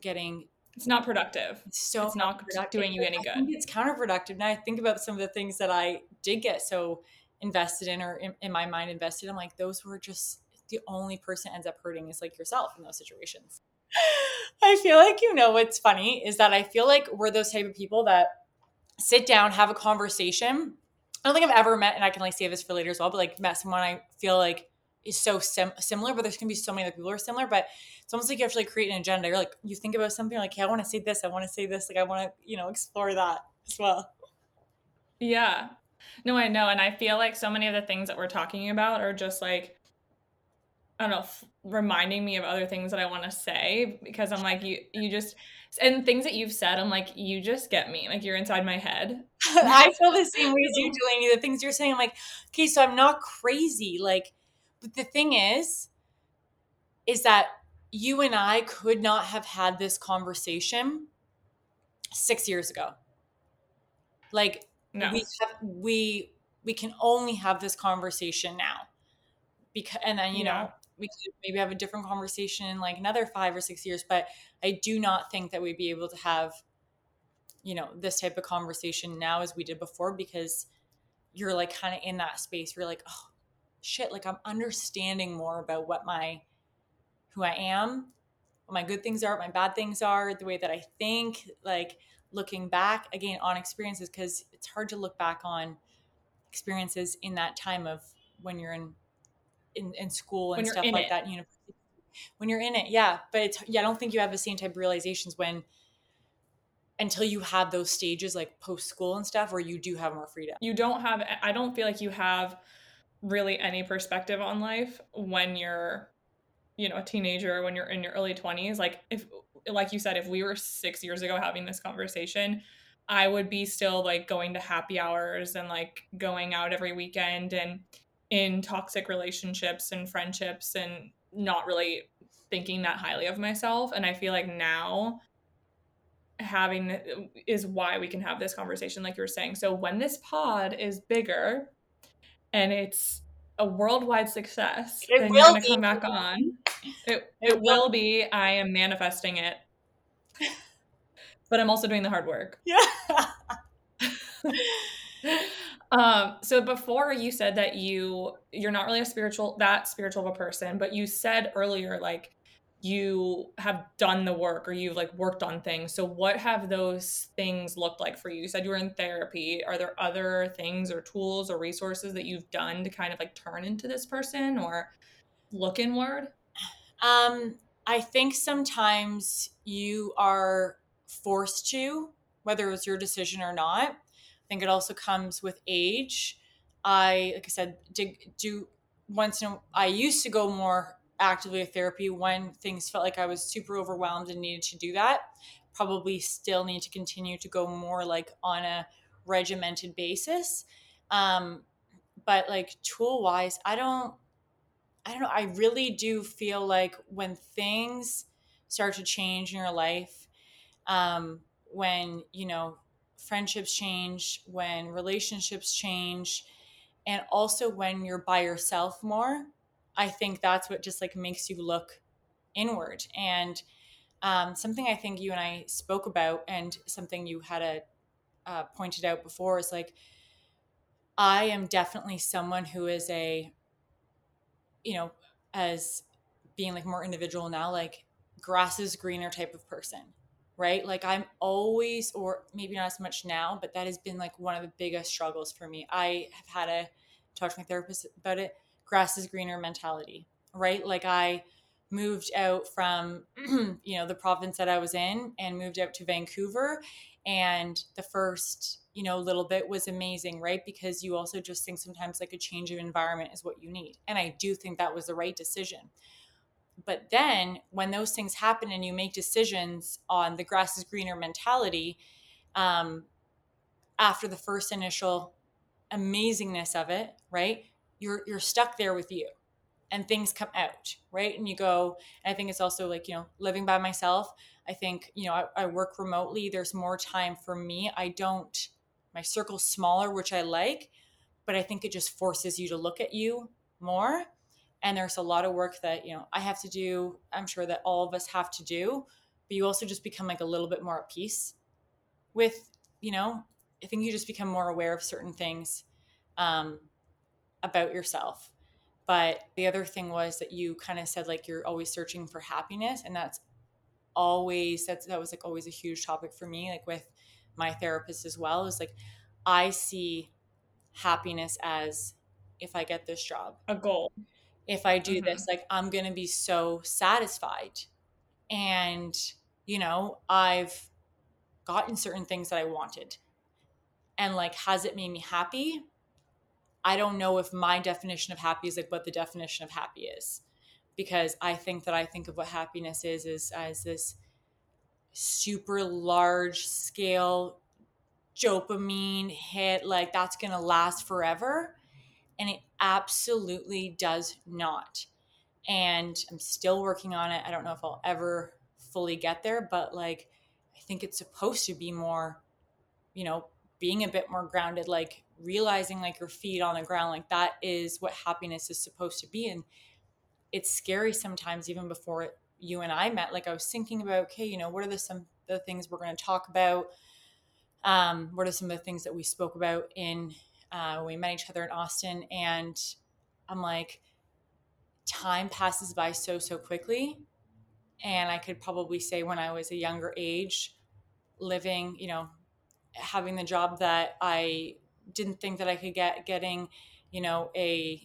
getting it's not productive. so it's not productive. doing you any good. it's counterproductive. Now I think about some of the things that I did get so invested in or in, in my mind invested. I'm like, those were just the only person ends up hurting is like yourself in those situations. I feel like you know what's funny is that I feel like we're those type of people that sit down, have a conversation. I don't think I've ever met, and I can like save this for later as well, but like met someone I feel like is so sim- similar, but there's gonna be so many other people are similar. But it's almost like you have to like create an agenda. You're like, you think about something like, hey, I want to say this, I want to say this, like I want to, you know, explore that as well. Yeah. No, I know. And I feel like so many of the things that we're talking about are just like I don't know, f- reminding me of other things that I want to say because I'm like you you just and things that you've said I'm like you just get me like you're inside my head. I feel the same way as you, Delaney. The things you're saying, I'm like, okay, so I'm not crazy. Like, but the thing is, is that you and I could not have had this conversation six years ago. Like, no. we have, we we can only have this conversation now because and then you yeah. know we could maybe have a different conversation in like another five or six years but i do not think that we'd be able to have you know this type of conversation now as we did before because you're like kind of in that space where you're like oh shit like i'm understanding more about what my who i am what my good things are what my bad things are the way that i think like looking back again on experiences because it's hard to look back on experiences in that time of when you're in in, in school and stuff like it. that university. When you're in it yeah but it's yeah i don't think you have the same type of realizations when until you have those stages like post school and stuff where you do have more freedom. You don't have i don't feel like you have really any perspective on life when you're you know a teenager when you're in your early 20s like if like you said if we were six years ago having this conversation i would be still like going to happy hours and like going out every weekend and in toxic relationships and friendships and not really thinking that highly of myself. And i feel like now having is why we can have this conversation like you were saying. So when this pod is bigger and it's a worldwide success it then you're going come back on. It, it, it will be. I am manifesting it. But i'm also doing the hard work. Yeah. Um, so before you said that you you're not really a spiritual that spiritual of a person, but you said earlier like you have done the work or you've like worked on things. So what have those things looked like for you? You said you were in therapy. Are there other things or tools or resources that you've done to kind of like turn into this person or look inward? Um, I think sometimes you are forced to, whether it was your decision or not. I think it also comes with age. I, like I said, did do once in a, I used to go more actively to therapy when things felt like I was super overwhelmed and needed to do that. Probably still need to continue to go more like on a regimented basis. Um, but like tool wise, I don't, I don't know. I really do feel like when things start to change in your life, um, when you know friendships change, when relationships change, and also when you're by yourself more. I think that's what just like makes you look inward. And um, something I think you and I spoke about, and something you had a uh, pointed out before, is like I am definitely someone who is a, you know, as being like more individual now, like grass is greener type of person, right? Like I'm always, or maybe not as much now, but that has been like one of the biggest struggles for me. I have had to talk to my therapist about it. Grass is greener mentality, right? Like I moved out from, you know, the province that I was in and moved out to Vancouver. And the first, you know, little bit was amazing, right? Because you also just think sometimes like a change of environment is what you need. And I do think that was the right decision. But then when those things happen and you make decisions on the grass is greener mentality, um, after the first initial amazingness of it, right? You're you're stuck there with you and things come out, right? And you go, and I think it's also like, you know, living by myself. I think, you know, I, I work remotely. There's more time for me. I don't, my circle's smaller, which I like, but I think it just forces you to look at you more and there's a lot of work that you know i have to do i'm sure that all of us have to do but you also just become like a little bit more at peace with you know i think you just become more aware of certain things um, about yourself but the other thing was that you kind of said like you're always searching for happiness and that's always that's that was like always a huge topic for me like with my therapist as well is like i see happiness as if i get this job a goal if I do mm-hmm. this, like I'm going to be so satisfied. And, you know, I've gotten certain things that I wanted. And like, has it made me happy? I don't know if my definition of happy is like what the definition of happy is. Because I think that I think of what happiness is, is as this super large scale dopamine hit, like that's going to last forever and it absolutely does not. And I'm still working on it. I don't know if I'll ever fully get there, but like I think it's supposed to be more, you know, being a bit more grounded, like realizing like your feet on the ground, like that is what happiness is supposed to be. And it's scary sometimes, even before you and I met. Like I was thinking about, okay, you know, what are the some the things we're going to talk about? Um, what are some of the things that we spoke about in uh, we met each other in Austin, and I'm like, time passes by so, so quickly. And I could probably say when I was a younger age, living, you know, having the job that I didn't think that I could get, getting, you know, a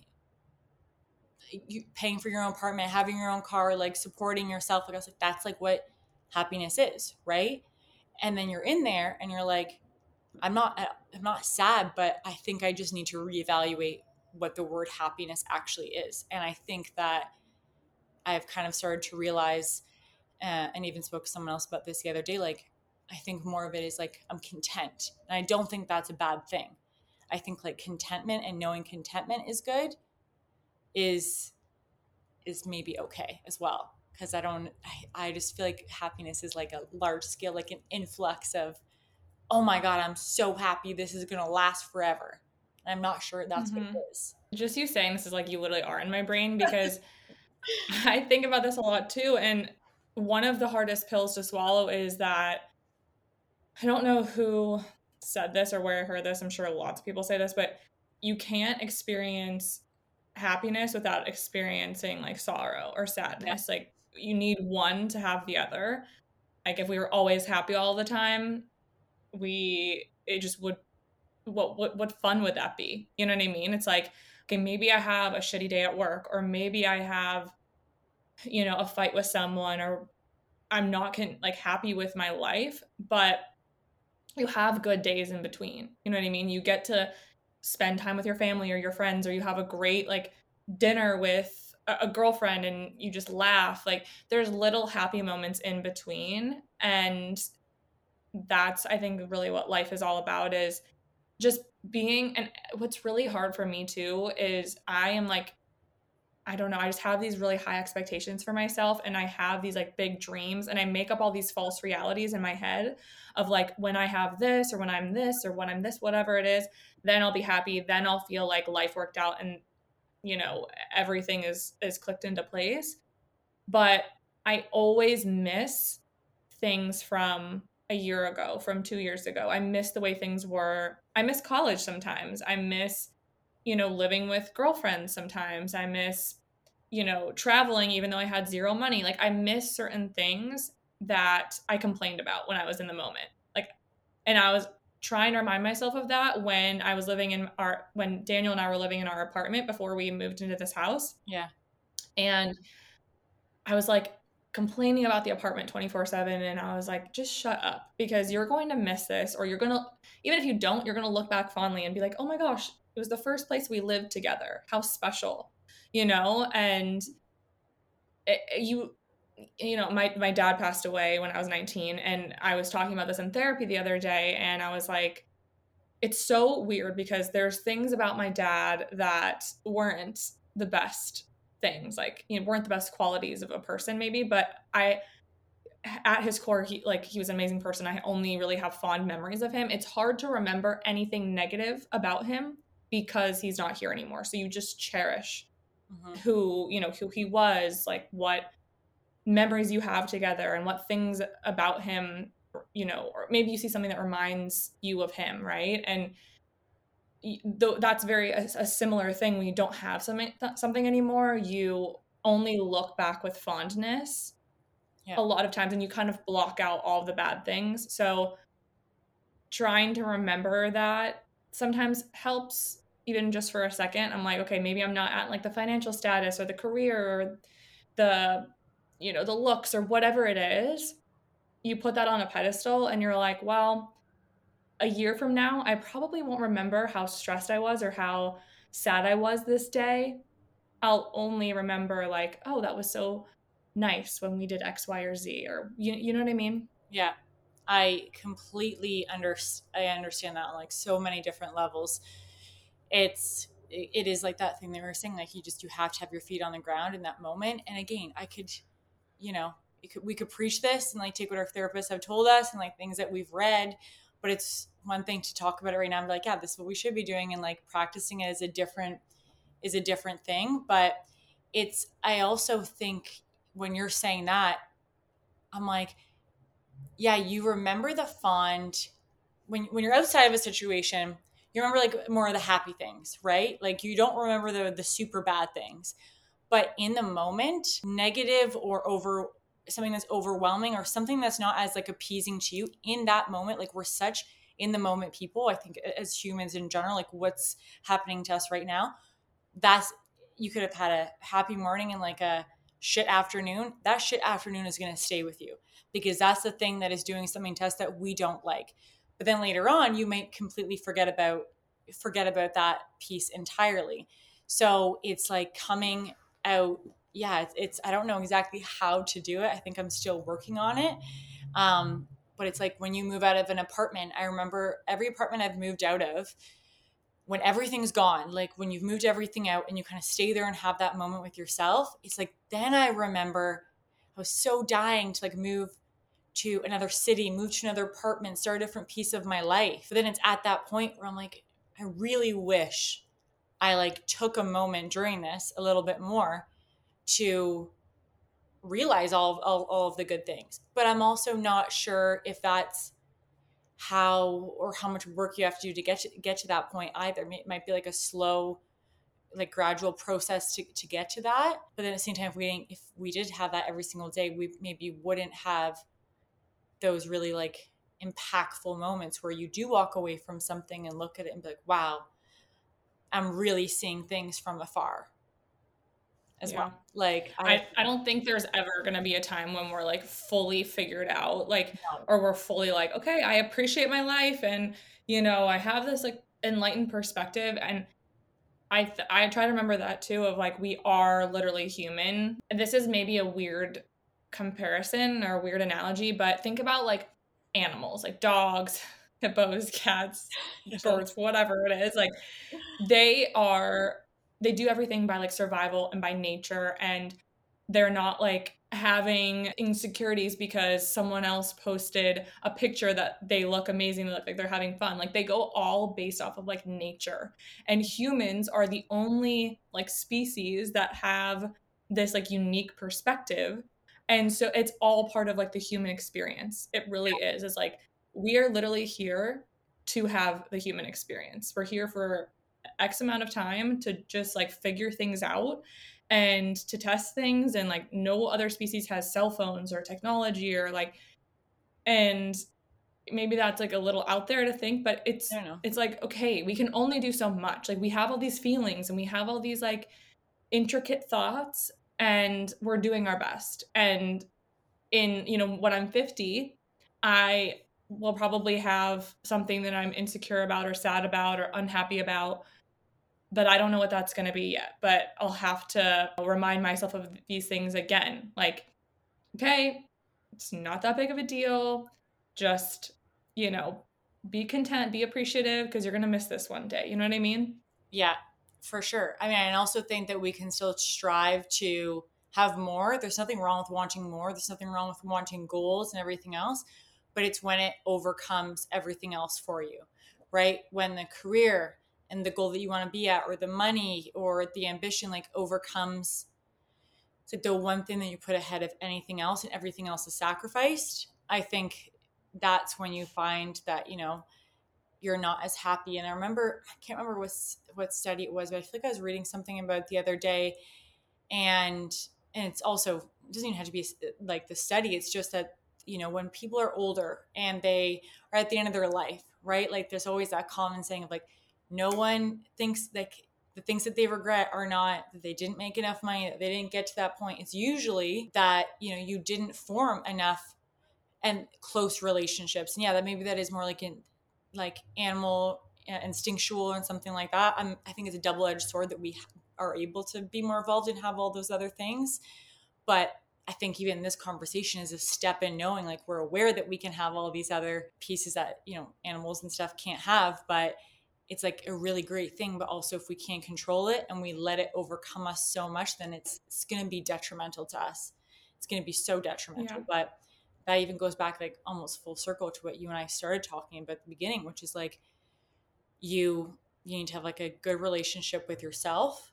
you, paying for your own apartment, having your own car, like supporting yourself. Like I was like, that's like what happiness is, right? And then you're in there and you're like, I'm not I'm not sad, but I think I just need to reevaluate what the word happiness actually is. And I think that I've kind of started to realize uh, and even spoke to someone else about this the other day like I think more of it is like I'm content. And I don't think that's a bad thing. I think like contentment and knowing contentment is good is is maybe okay as well because I don't I, I just feel like happiness is like a large scale like an influx of oh my God, I'm so happy this is going to last forever. And I'm not sure that's mm-hmm. what it mm-hmm. Just you saying this is like you literally are in my brain because I think about this a lot too. And one of the hardest pills to swallow is that I don't know who said this or where I heard this. I'm sure lots of people say this, but you can't experience happiness without experiencing like sorrow or sadness. Like you need one to have the other. Like if we were always happy all the time, we it just would what what what fun would that be? You know what I mean? It's like okay, maybe I have a shitty day at work or maybe I have you know, a fight with someone or I'm not con- like happy with my life, but you have good days in between. You know what I mean? You get to spend time with your family or your friends or you have a great like dinner with a, a girlfriend and you just laugh. Like there's little happy moments in between and that's i think really what life is all about is just being and what's really hard for me too is i am like i don't know i just have these really high expectations for myself and i have these like big dreams and i make up all these false realities in my head of like when i have this or when i'm this or when i'm this whatever it is then i'll be happy then i'll feel like life worked out and you know everything is is clicked into place but i always miss things from a year ago from two years ago. I miss the way things were. I miss college sometimes. I miss, you know, living with girlfriends sometimes. I miss you know, traveling even though I had zero money. Like I miss certain things that I complained about when I was in the moment. Like and I was trying to remind myself of that when I was living in our when Daniel and I were living in our apartment before we moved into this house. Yeah. And I was like complaining about the apartment 24/7 and I was like just shut up because you're going to miss this or you're going to even if you don't you're going to look back fondly and be like, "Oh my gosh, it was the first place we lived together. How special." You know, and it, you you know, my my dad passed away when I was 19 and I was talking about this in therapy the other day and I was like it's so weird because there's things about my dad that weren't the best things like you know weren't the best qualities of a person maybe but i at his core he like he was an amazing person i only really have fond memories of him it's hard to remember anything negative about him because he's not here anymore so you just cherish mm-hmm. who you know who he was like what memories you have together and what things about him you know or maybe you see something that reminds you of him right and though that's very a, a, similar thing when you don't have something something anymore you only look back with fondness yeah. a lot of times and you kind of block out all the bad things so trying to remember that sometimes helps even just for a second i'm like okay maybe i'm not at like the financial status or the career or the you know the looks or whatever it is you put that on a pedestal and you're like well a year from now, I probably won't remember how stressed I was or how sad I was this day. I'll only remember like, oh, that was so nice when we did X, Y, or Z, or you, you know what I mean? Yeah, I completely under I understand that on like so many different levels. It's it is like that thing we were saying, like you just you have to have your feet on the ground in that moment. And again, I could, you know, could, we could preach this and like take what our therapists have told us and like things that we've read, but it's one thing to talk about it right now. I'm like, yeah, this is what we should be doing, and like practicing it is a different is a different thing. But it's I also think when you're saying that, I'm like, yeah, you remember the fond when when you're outside of a situation, you remember like more of the happy things, right? Like you don't remember the the super bad things. But in the moment, negative or over something that's overwhelming or something that's not as like appeasing to you in that moment, like we're such in the moment people i think as humans in general like what's happening to us right now that's you could have had a happy morning and like a shit afternoon that shit afternoon is going to stay with you because that's the thing that is doing something to us that we don't like but then later on you might completely forget about forget about that piece entirely. So it's like coming out yeah it's, it's i don't know exactly how to do it. I think i'm still working on it. Um, but it's like when you move out of an apartment i remember every apartment i've moved out of when everything's gone like when you've moved everything out and you kind of stay there and have that moment with yourself it's like then i remember i was so dying to like move to another city move to another apartment start a different piece of my life but then it's at that point where i'm like i really wish i like took a moment during this a little bit more to realize all of, all, all of the good things. But I'm also not sure if that's how or how much work you have to do to get to get to that point either. It might be like a slow, like gradual process to, to get to that. But then at the same time, if we didn't, if we did have that every single day, we maybe wouldn't have those really like impactful moments where you do walk away from something and look at it and be like, wow, I'm really seeing things from afar as yeah. well. Like I, I, I don't think there's ever gonna be a time when we're like fully figured out, like no. or we're fully like, okay, I appreciate my life and you know, I have this like enlightened perspective and I th- I try to remember that too of like we are literally human. And this is maybe a weird comparison or weird analogy, but think about like animals, like dogs, hippos, cats, birds, whatever it is. Like they are they do everything by like survival and by nature and they're not like having insecurities because someone else posted a picture that they look amazing they look like they're having fun like they go all based off of like nature and humans are the only like species that have this like unique perspective and so it's all part of like the human experience. It really is. It's like we are literally here to have the human experience. We're here for X amount of time to just like figure things out. and to test things. And like no other species has cell phones or technology or like and maybe that's like a little out there to think but it's it's like okay we can only do so much. Like we have all these feelings and we have all these like intricate thoughts and we're doing our best. And in you know when i'm 50 i will probably have something that i'm insecure about or sad about or unhappy about but i don't know what that's going to be yet. But i'll have to remind myself of these things again like okay it's not that big of a deal. Just you know be content be appreciative because you're going to miss this one day. You know what i mean? Yeah for sure. I mean i also think that we can still strive to have more. There's nothing wrong with wanting more. There's nothing wrong with wanting goals and everything else but it's when it overcomes everything else for you right? When the career and the goal that you want to be at or the money or the ambition like overcomes it's like the one thing that you put ahead of anything else and everything else is sacrificed i think that's when you find that you know you're not as happy. And i remember i can't remember what what study it was but i feel like i was reading something about the other day. And and it's also it doesn't even have to be like the study it's just that you know when people are older and they are at the end of their life right? Like there's always that common saying of like no one thinks like the things that they regret are not that they didn't make enough money that they didn't get to that point. It's usually that you know you didn't form enough and close relationships. And yeah that maybe that is more like in like animal uh, instinctual and something like that I'm, i think it's a double-edged sword that we are able to be more involved and have all those other things but i think even this conversation is a step in knowing like we're aware that we can have all these other pieces that you know animals and stuff can't have but it's like a really great thing but also if we can't control it and we let it overcome us so much then it's it's going to be detrimental to us it's going to be so detrimental yeah. but that even goes back like almost full circle to what you and I started talking about at the beginning, which is like you you need to have like a good relationship with yourself,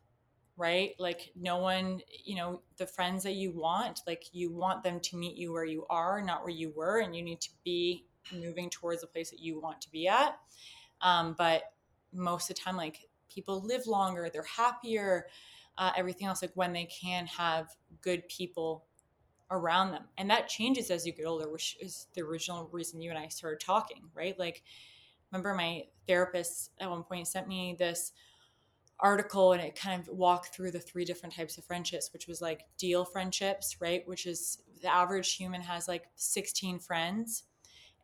right? Like no one, you know, the friends that you want, like you want them to meet you where you are, not where you were, and you need to be moving towards the place that you want to be at. Um, but most of the time, like people live longer, they're happier, uh, everything else. Like when they can have good people around them. And that changes as you get older, which is the original reason you and I started talking, right? Like, remember my therapist at one point sent me this article and it kind of walked through the three different types of friendships, which was like deal friendships, right? Which is the average human has like 16 friends.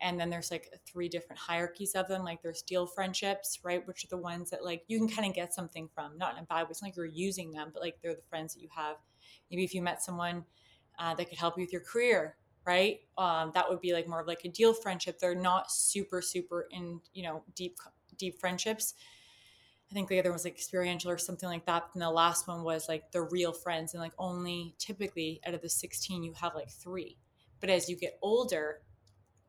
And then there's like three different hierarchies of them. Like there's deal friendships, right? Which are the ones that like you can kind of get something from, not in a bad way. It's not like you're using them, but like they're the friends that you have. Maybe if you met someone uh, that could help you with your career right? Um, that would be like more of like a deal friendship. They're not super super in you know deep deep friendships. I think the other one was like experiential or something like that and the last one was like the real friends and like only typically out of the 16 you have like three. But as you get older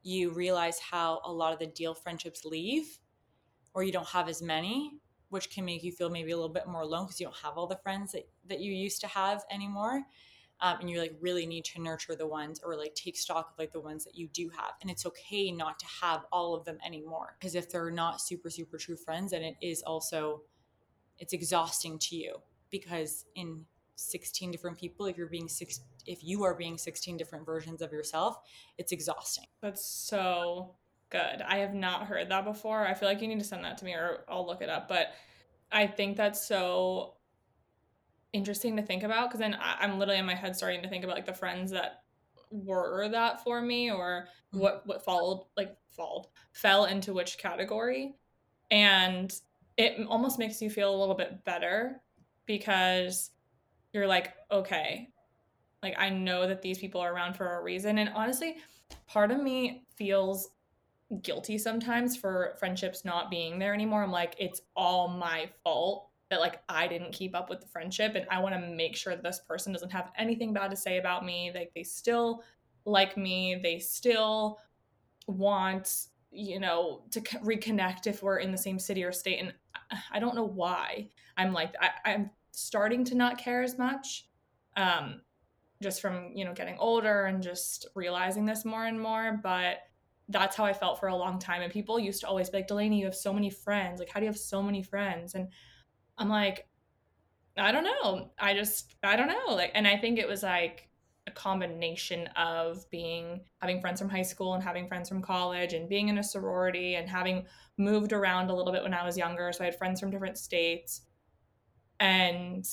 you realize how a lot of the deal friendships leave or you don't have as many which can make you feel maybe a little bit more alone because you don't have all the friends that, that you used to have anymore um, and you like really need to nurture the ones or like take stock of like the ones that you do have. And it's okay not to have all of them anymore because if they're not super super true friends and it is also it's exhausting to you. Because in 16 different people if you're being six if you are being 16 different versions of yourself it's exhausting. That's so good. I have not heard that before. I feel like you need to send that to me or i'll look it up. But i think that's so interesting to think about because then I, am literally in my head starting to think about like the friends that were that for me or mm-hmm. what what followed like followed fell into which category. And it almost makes you feel a little bit better because you're like okay like i know that these people are around for a reason. And honestly part of me feels guilty sometimes for friendships not being there anymore. I'm like it's all my fault that like I didn't keep up with the friendship and I want to make sure that this person doesn't have anything bad to say about me like they still like me they still want you know to reconnect if we're in the same city or state and I don't know why I'm like I, I'm starting to not care as much um just from you know getting older and just realizing this more and more but that's how I felt for a long time and people used to always be like Delaney you have so many friends like how do you have so many friends? And I'm like, I don't know. I just I don't know. Like and I think it was like a combination of being having friends from high school and having friends from college and being in a sorority and having moved around a little bit when I was younger. So I had friends from different states. And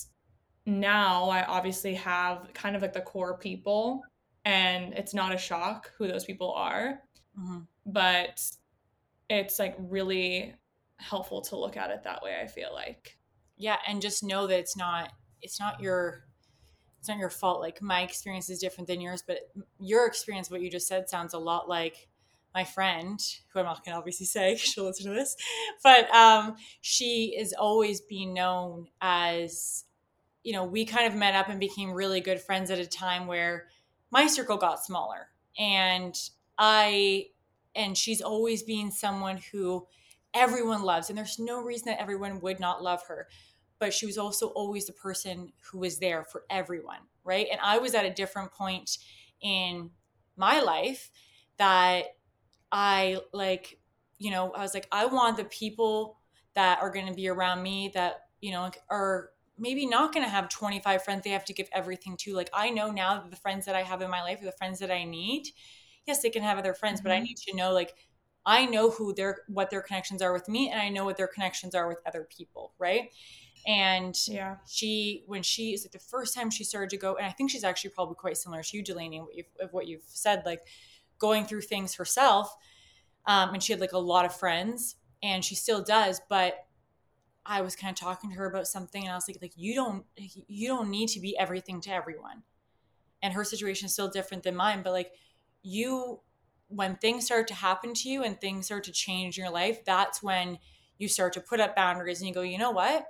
now I obviously have kind of like the core people and it's not a shock who those people are. Mm-hmm. But it's like really helpful to look at it that way, I feel like. Yeah, and just know that it's not it's not your it's not your fault. Like my experience is different than yours, but your experience, what you just said, sounds a lot like my friend, who I'm not going to obviously say, she'll listen to this, but um, she is always being known as, you know, we kind of met up and became really good friends at a time where my circle got smaller, and I, and she's always being someone who everyone loves, and there's no reason that everyone would not love her but she was also always the person who was there for everyone, right? And I was at a different point in my life that I like, you know, I was like, I want the people that are going to be around me that, you know, are maybe not going to have 25 friends they have to give everything to. Like, I know now that the friends that I have in my life are the friends that I need. Yes, they can have other friends, mm-hmm. but I mm-hmm. need to know, like, I know who their what their connections are with me and I know what their connections are with other people, right? And yeah, she when she is like the first time she started to go, and I think she's actually probably quite similar to you, Delaney, what you've, of what you've said, like going through things herself. Um, and she had like a lot of friends, and she still does, but I was kind of talking to her about something, and I was like, like you don't you don't need to be everything to everyone. And her situation is still different than mine, but like you when things start to happen to you and things start to change in your life, that's when you start to put up boundaries and you go, you know what?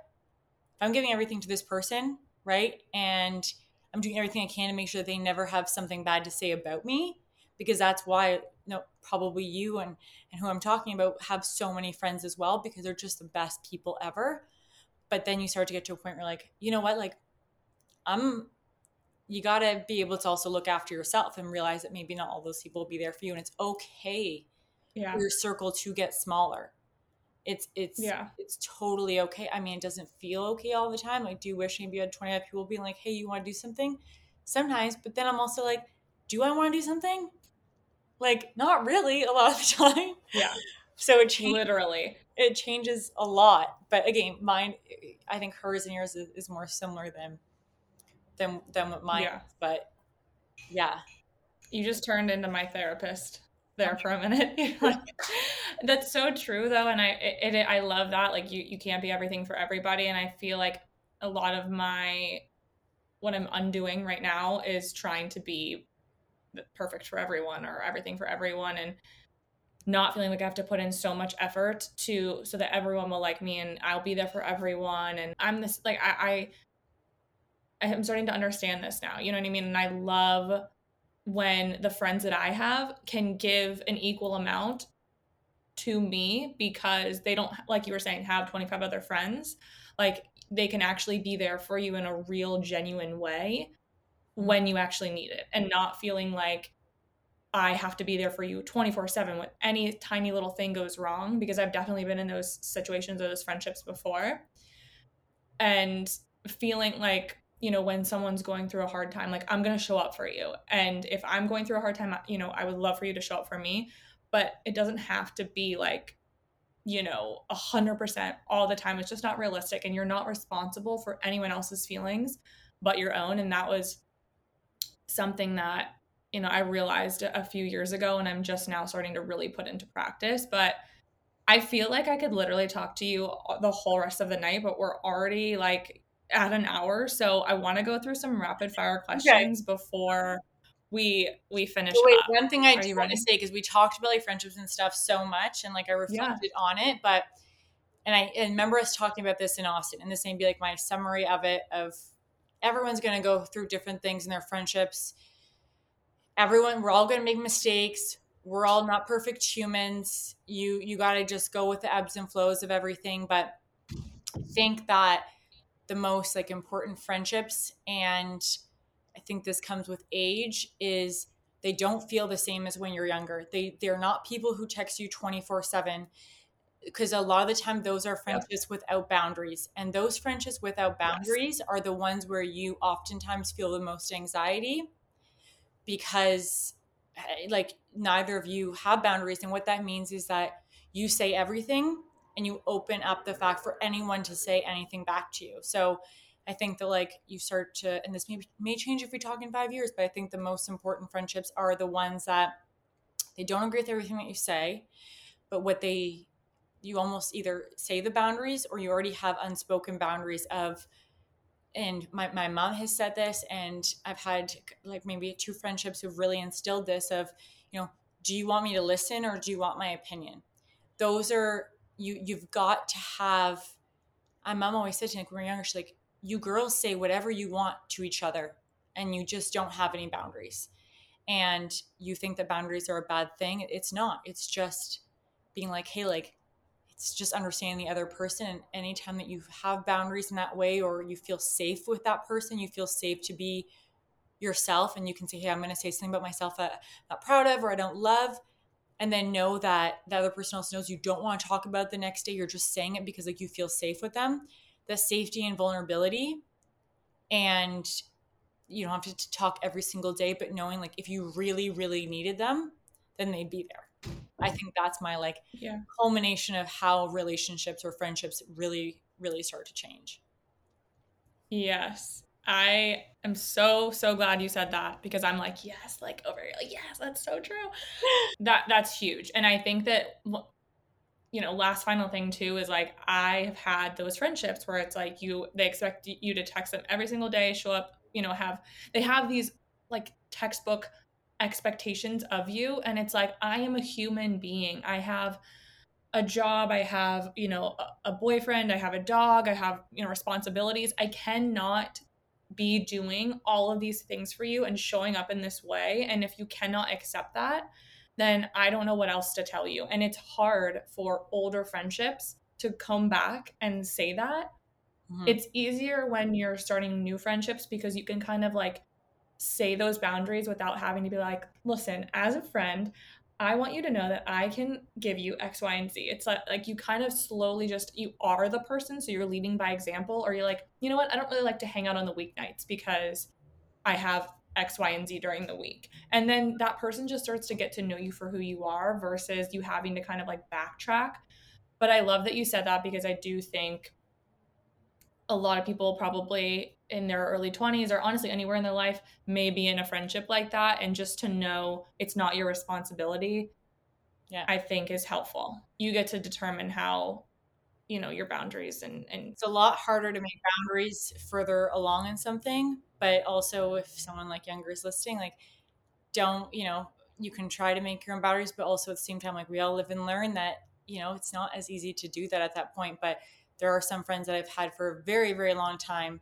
I'm giving everything to this person, right? And I'm doing everything I can to make sure that they never have something bad to say about me because that's why know, probably you and, and who I'm talking about have so many friends as well because they're just the best people ever. But then you start to get to a point where like, you know what, like I'm you got to be able to also look after yourself and realize that maybe not all those people will be there for you and it's okay yeah. for your circle to get smaller it's it's yeah. it's totally okay. I mean it doesn't feel okay all the time. Like do you wish maybe you had 25 people being like hey you want to do something? Sometimes but then i'm also like do i want to do something? Like not really a lot of the time. Yeah. So it changes literally. it changes a lot. But again mine i think hers and yours is, is more similar than than than what mine yeah. But yeah. You just turned into my therapist there for a minute. That's so true though, and I it, it, I love that. Like you you can't be everything for everybody, and I feel like a lot of my what I'm undoing right now is trying to be perfect for everyone or everything for everyone, and not feeling like I have to put in so much effort to so that everyone will like me and I'll be there for everyone. And I'm this like I I I'm starting to understand this now. You know what I mean? And I love when the friends that I have can give an equal amount to me because they don't like you were saying have 25 other friends like they can actually be there for you in a real genuine way mm-hmm. when you actually need it and not feeling like I have to be there for you 24/7 when any tiny little thing goes wrong because I've definitely been in those situations or those friendships before. And feeling like you know, when someone's going through a hard time, like I'm going to show up for you. And if I'm going through a hard time, you know, I would love for you to show up for me, but it doesn't have to be like, you know, a hundred percent all the time. It's just not realistic. And you're not responsible for anyone else's feelings but your own. And that was something that, you know, I realized a few years ago and I'm just now starting to really put into practice. But I feel like I could literally talk to you the whole rest of the night, but we're already like at an hour. So I want to go through some rapid fire questions okay. before we we finish. wait, up. one thing I do want to say because we talked about like friendships and stuff so much, and like I reflected yeah. on it, but and I and remember us talking about this in Austin, and this may be like my summary of it. Of everyone's going to go through different things in their friendships. Everyone, we're all going to make mistakes. We're all not perfect humans. You you got to just go with the ebbs and flows of everything, but think that the most like important friendships and i think this comes with age is they don't feel the same as when you're younger they they're not people who text you 24 7 because a lot of the time those are friendships without boundaries and those friendships without boundaries yes. are the ones where you oftentimes feel the most anxiety because eh, like neither of you have boundaries and what that means is that you say everything and you open up the fact for anyone to say anything back to you. So i think that like you start to and this may, may change if we talk in five years but i think the most important friendships are the ones that they don't agree with everything that you say but what they you almost either say the boundaries or you already have unspoken boundaries of and my, my mom has said this and i've had like maybe two friendships who've really instilled this of you know do you want me to listen or do you want my opinion? Those are you you've got to have my mom always said to me when we were younger she's like you girls say whatever you want to each other and you just don't have any boundaries. And you think that boundaries are a bad thing? It's not. It's just being like hey like it's just understanding the other person and anytime that you have boundaries in that way or you feel safe with that person you feel safe to be yourself and you can say hey i'm going to say something about myself that i'm not proud of or i don't love and then know that the other person also knows you don't want to talk about the next day you're just saying it because like you feel safe with them the safety and vulnerability and you don't have to talk every single day but knowing like if you really really needed them then they'd be there I think that's my like yeah. culmination of how relationships or friendships really, really start to change. Yes. I am so so glad you said that because I'm like yes like over here like yes that's so true. That that's huge. And I think that you know last final thing too is like I have had those friendships where it's like you they expect you to text them every single day show up you know have they have these like textbook expectations of you. And it's like i am a human being. I have a job i have you know a boyfriend i have a dog i have you know responsibilities. I cannot be doing all of these things for you and showing up in this way and if you cannot accept that then i don't know what else to tell you and it's hard for older friendships to come back and say that mm-hmm. it's easier when you're starting new friendships because you can kind of like say those boundaries without having to be like, listen, as a friend, I want you to know that I can give you X, Y, and Z. It's like, like you kind of slowly just, you are the person. So you're leading by example, or you're like, you know what? I don't really like to hang out on the weeknights because I have X, Y, and Z during the week. And then that person just starts to get to know you for who you are versus you having to kind of like backtrack. But I love that you said that because I do think a lot of people probably in their early 20s or honestly anywhere in their life may be in a friendship like that. And just to know it's not your responsibility yeah. I think is helpful. You get to determine how you know your boundaries and and it's a lot harder to make boundaries further along in something but also if someone like younger is listening like don't you know you can try to make your own boundaries but also at the same time like we all live and learn that you know it's not as easy to do that at that point. But there are some friends that I've had for a very, very long time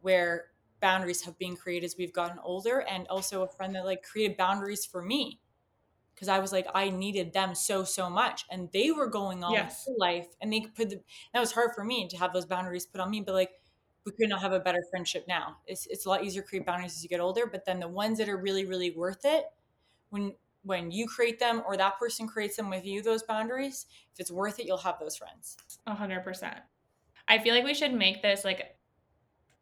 where boundaries have been created as we've gotten older. And also a friend that like created boundaries for me because I was like, I needed them so, so much. And they were going on yes. life and they put the, that was hard for me to have those boundaries put on me. But like, we could not have a better friendship now. It's, it's a lot easier to create boundaries as you get older. But then the ones that are really, really worth it, when when you create them or that person creates them with you, those boundaries, if it's worth it, you'll have those friends. A hundred percent. I feel like we should make this like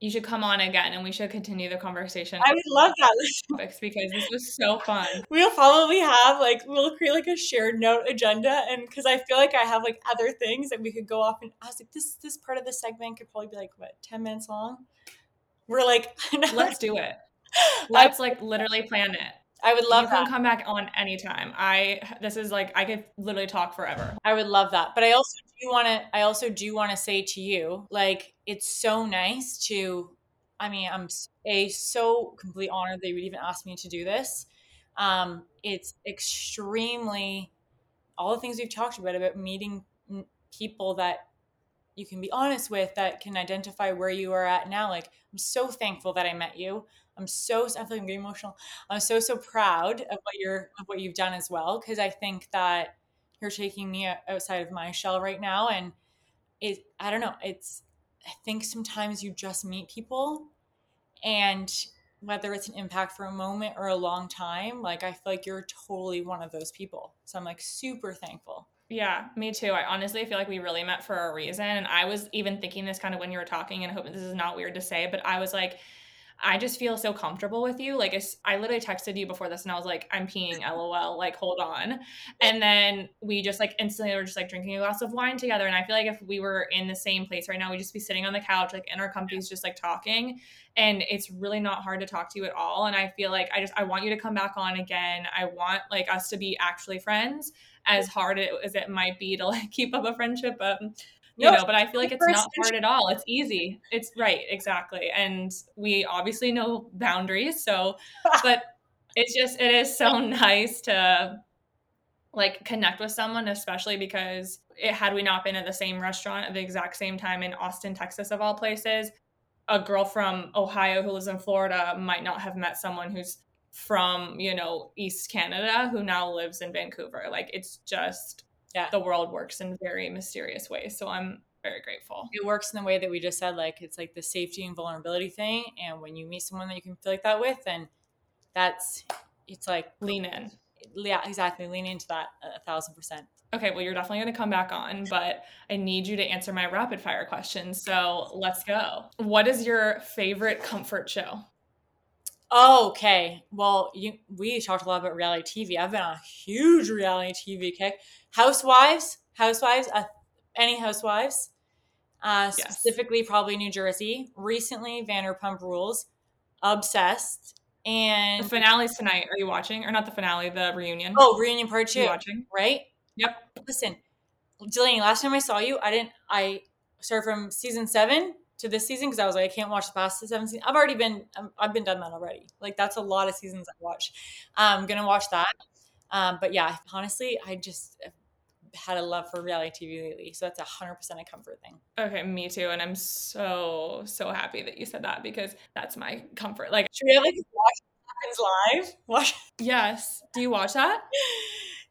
you should come on again and we should continue the conversation. I would love that topics because this was so fun. We'll probably have like we'll create like a shared note agenda and because I feel like I have like other things that we could go off and I was like this this part of the segment could probably be like what 10 minutes long. We're like let's do it. Let's like literally plan it. I would love you that. can come back on anytime. I this is like I could literally talk forever. I would love that. But I also do want to I also do want to say to you like it's so nice to I mean I'm a so completely honored they would even ask me to do this. Um it's extremely all the things we've talked about about meeting people that you can be honest with that can identify where you are at now like i'm so thankful that i met you I'm so I feel like I'm getting emotional. I'm so so proud of what you're of what you've done as well because I think that you're taking me outside of my shell right now and it I don't know it's I think sometimes you just meet people and whether it's an impact for a moment or a long time like I feel like you're totally one of those people so I'm like super thankful Yeah, me too. I honestly feel like we really met for a reason. And I was even thinking this kind of when you were talking, and I hope this is not weird to say, but I was like, I just feel so comfortable with you. Like, I literally texted you before this and I was like, I'm peeing, lol, like, hold on. And then we just like instantly were just like drinking a glass of wine together. And I feel like if we were in the same place right now, we'd just be sitting on the couch, like in our comfies, just like talking. And it's really not hard to talk to you at all. And I feel like I just, I want you to come back on again. I want like us to be actually friends as hard as it might be to like keep up a friendship. Um, you know, but I feel like it's not hard at all. It's easy. It's right, exactly. And we obviously know boundaries. So, but it's just, it is so nice to like connect with someone, especially because it, had we not been at the same restaurant at the exact same time in Austin, Texas, of all places, a girl from Ohio who lives in Florida might not have met someone who's from, you know, East Canada who now lives in Vancouver. Like it's just yeah. the world works in very mysterious ways. So I'm very grateful. It works in the way that we just said, like it's like the safety and vulnerability thing. And when you meet someone that you can feel like that with, then that's it's like lean in. Yeah, exactly. Lean into that a thousand percent. Okay, well, you're definitely going to come back on, but I need you to answer my rapid fire questions. So let's go. What is your favorite comfort show? Okay. Well, you we talked a lot about reality TV. I've been on a huge reality TV kick. Housewives, Housewives, uh, any Housewives, uh, yes. specifically probably New Jersey. Recently, Vanderpump Rules, obsessed, and the finale's tonight. Are you watching or not the finale? The reunion. Oh, reunion part two. watching? Right. Yep. Listen, Delaney. Last time I saw you, I didn't. I started from season seven to this season because I was like, I can't watch the past seven seasons. I've already been, I've been done that already. Like that's a lot of seasons I watch. I'm gonna watch that. Um, but yeah, honestly, I just had a love for reality TV lately, so that's a hundred percent a comfort thing. Okay, me too, and I'm so so happy that you said that because that's my comfort. Like, should we have like watch happens live? Watch. Yes. Do you watch that?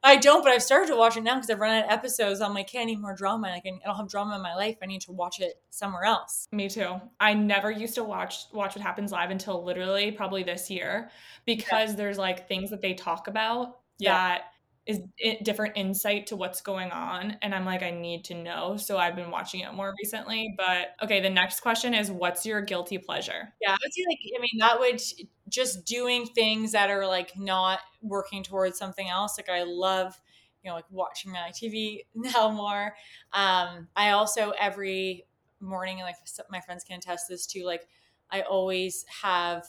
I don't, but I've started to watch it now because I've run out of episodes. I'm like, I need more drama. Like, I don't have drama in my life. I need to watch it somewhere else. Me too. I never used to watch watch what happens live until literally probably this year because yeah. there's like things that they talk about yeah. that is different insight to what's going on and i'm like i need to know so i've been watching it more recently but okay the next question is what's your guilty pleasure yeah i would say like i mean that would just doing things that are like not working towards something else like i love you know like watching my tv now more um i also every morning like my friends can attest this too like i always have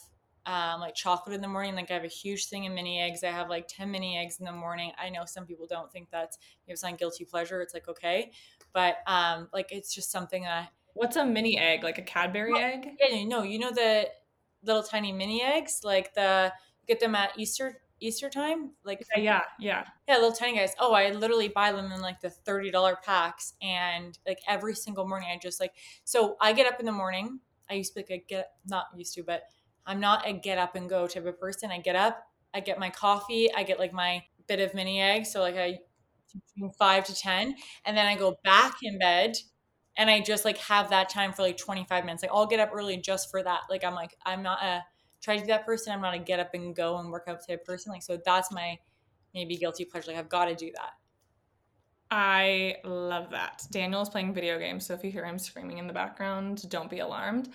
um, like chocolate in the morning. Like I have a huge thing of mini eggs. I have like 10 mini eggs in the morning. I know some people don't think that's if it's not guilty pleasure, it's like okay. But um, like it's just something that What's a mini egg? Like a Cadbury well, egg? Yeah, no, you know the little tiny mini eggs, like the get them at Easter Easter time, like yeah, yeah, yeah, yeah, little tiny guys. Oh, I literally buy them in like the thirty dollar packs, and like every single morning, I just like so I get up in the morning. I used to like get not used to, but I'm not a get up and go type of person. I get up, I get my coffee, I get like my bit of mini egg. so like I five to ten, and then I go back in bed and I just like have that time for like 25 minutes. Like I'll get up early just for that. Like I'm like I'm not a try to be that person. I'm not a get up and go and work out type person. Like so that's my maybe guilty pleasure. Like I've got to do that. I love that. Daniel is playing video games, so if you hear him screaming in the background, don't be alarmed.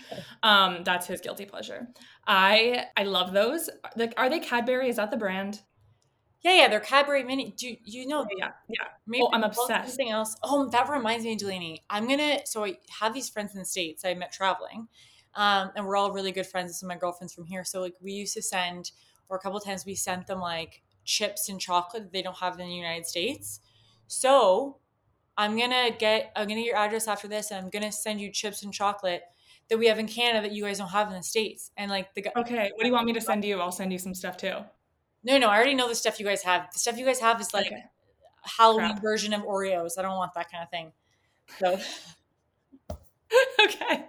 Um, that's his guilty pleasure. I I love those. Like, are they Cadbury? Is that the brand? Yeah, yeah, they're Cadbury mini. Do you know? Yeah, yeah. Maybe oh, I'm obsessed. Something else. Oh, that reminds me, Delaney. I'm gonna. So I have these friends in the states. I met traveling, um, and we're all really good friends. Some of my girlfriends from here. So like we used to send, or a couple times we sent them like chips and chocolate that they don't have in the United States. So I'm gonna get I'm gonna get your address after this, and I'm gonna send you chips and chocolate that we have in Canada that you guys don't have in the states. And like the okay, what do you want me to send you? I'll send you some stuff too. No, no, I already know the stuff you guys have. The stuff you guys have is like okay. Halloween Crap. version of Oreos. I don't want that kind of thing. So okay.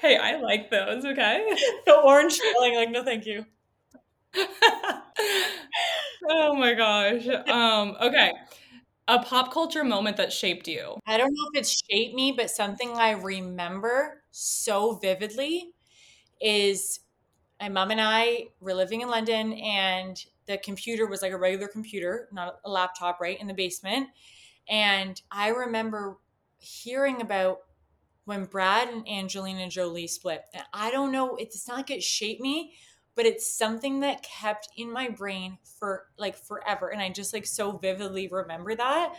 Hey, I like those. Okay. the orange filling, like no, thank you. oh my gosh. Um. Okay. A pop culture moment that shaped you. I don't know if it's shaped me, but something I remember so vividly is my mom and I were living in London and the computer was like a regular computer, not a laptop, right, in the basement. And I remember hearing about when Brad and Angelina Jolie split. And I don't know, it's not like it shaped me, but it's something that kept in my brain for like forever. And I just like so vividly remember that.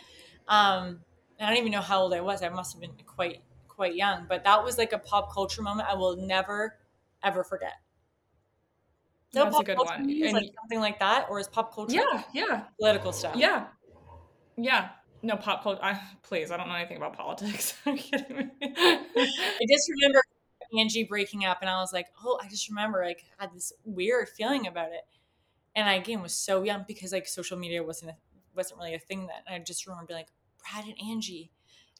Um, I don't even know how old I was. I must have been quite quite young, but that was like a pop culture moment I will never ever forget. No That's a good one. And like something like that, or is pop culture? Yeah, yeah. Political stuff. Yeah, yeah. No pop culture. I, please, I don't know anything about politics. I'm kidding me. I just remember Angie breaking up, and I was like, oh, I just remember like I had this weird feeling about it, and I again was so young because like social media wasn't a, wasn't really a thing then. I just remember being like Brad and Angie.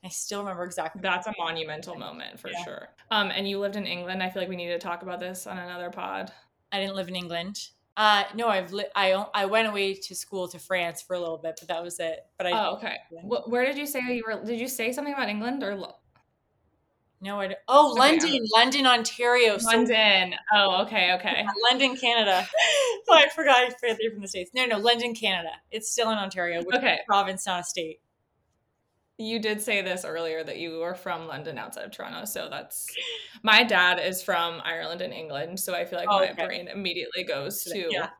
I still remember exactly. That's a monumental moment for yeah. sure. Um, and you lived in England. I feel like we need to talk about this on another pod. I didn't live in England. Uh, no, I've li- I I went away to school to France for a little bit, but that was it. But I oh okay. where did you say you were? Did you say something about England or? No, I don't. Oh, okay, London, London, Ontario. London. So- oh, okay, okay. Yeah, London, Canada. oh, I forgot I forgot from the states. No, no, London, Canada. It's still in Ontario, which okay. is a province, not a state. You did say this earlier that you were from London outside of Toronto. So that's my dad is from Ireland and England. So I feel like oh, my okay. brain immediately goes to. Yeah.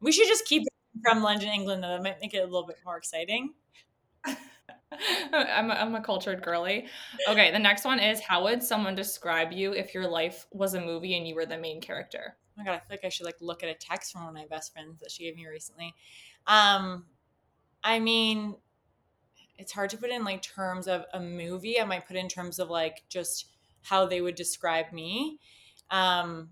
We should just keep from London, England, though. That might make it a little bit more exciting. I'm, a, I'm a cultured girly. Okay, the next one is How would someone describe you if your life was a movie and you were the main character? Oh my god, I feel like I should like look at a text from one of my best friends that she gave me recently. Um, I mean, it's hard to put in like terms of a movie. I might put in terms of like just how they would describe me. Um,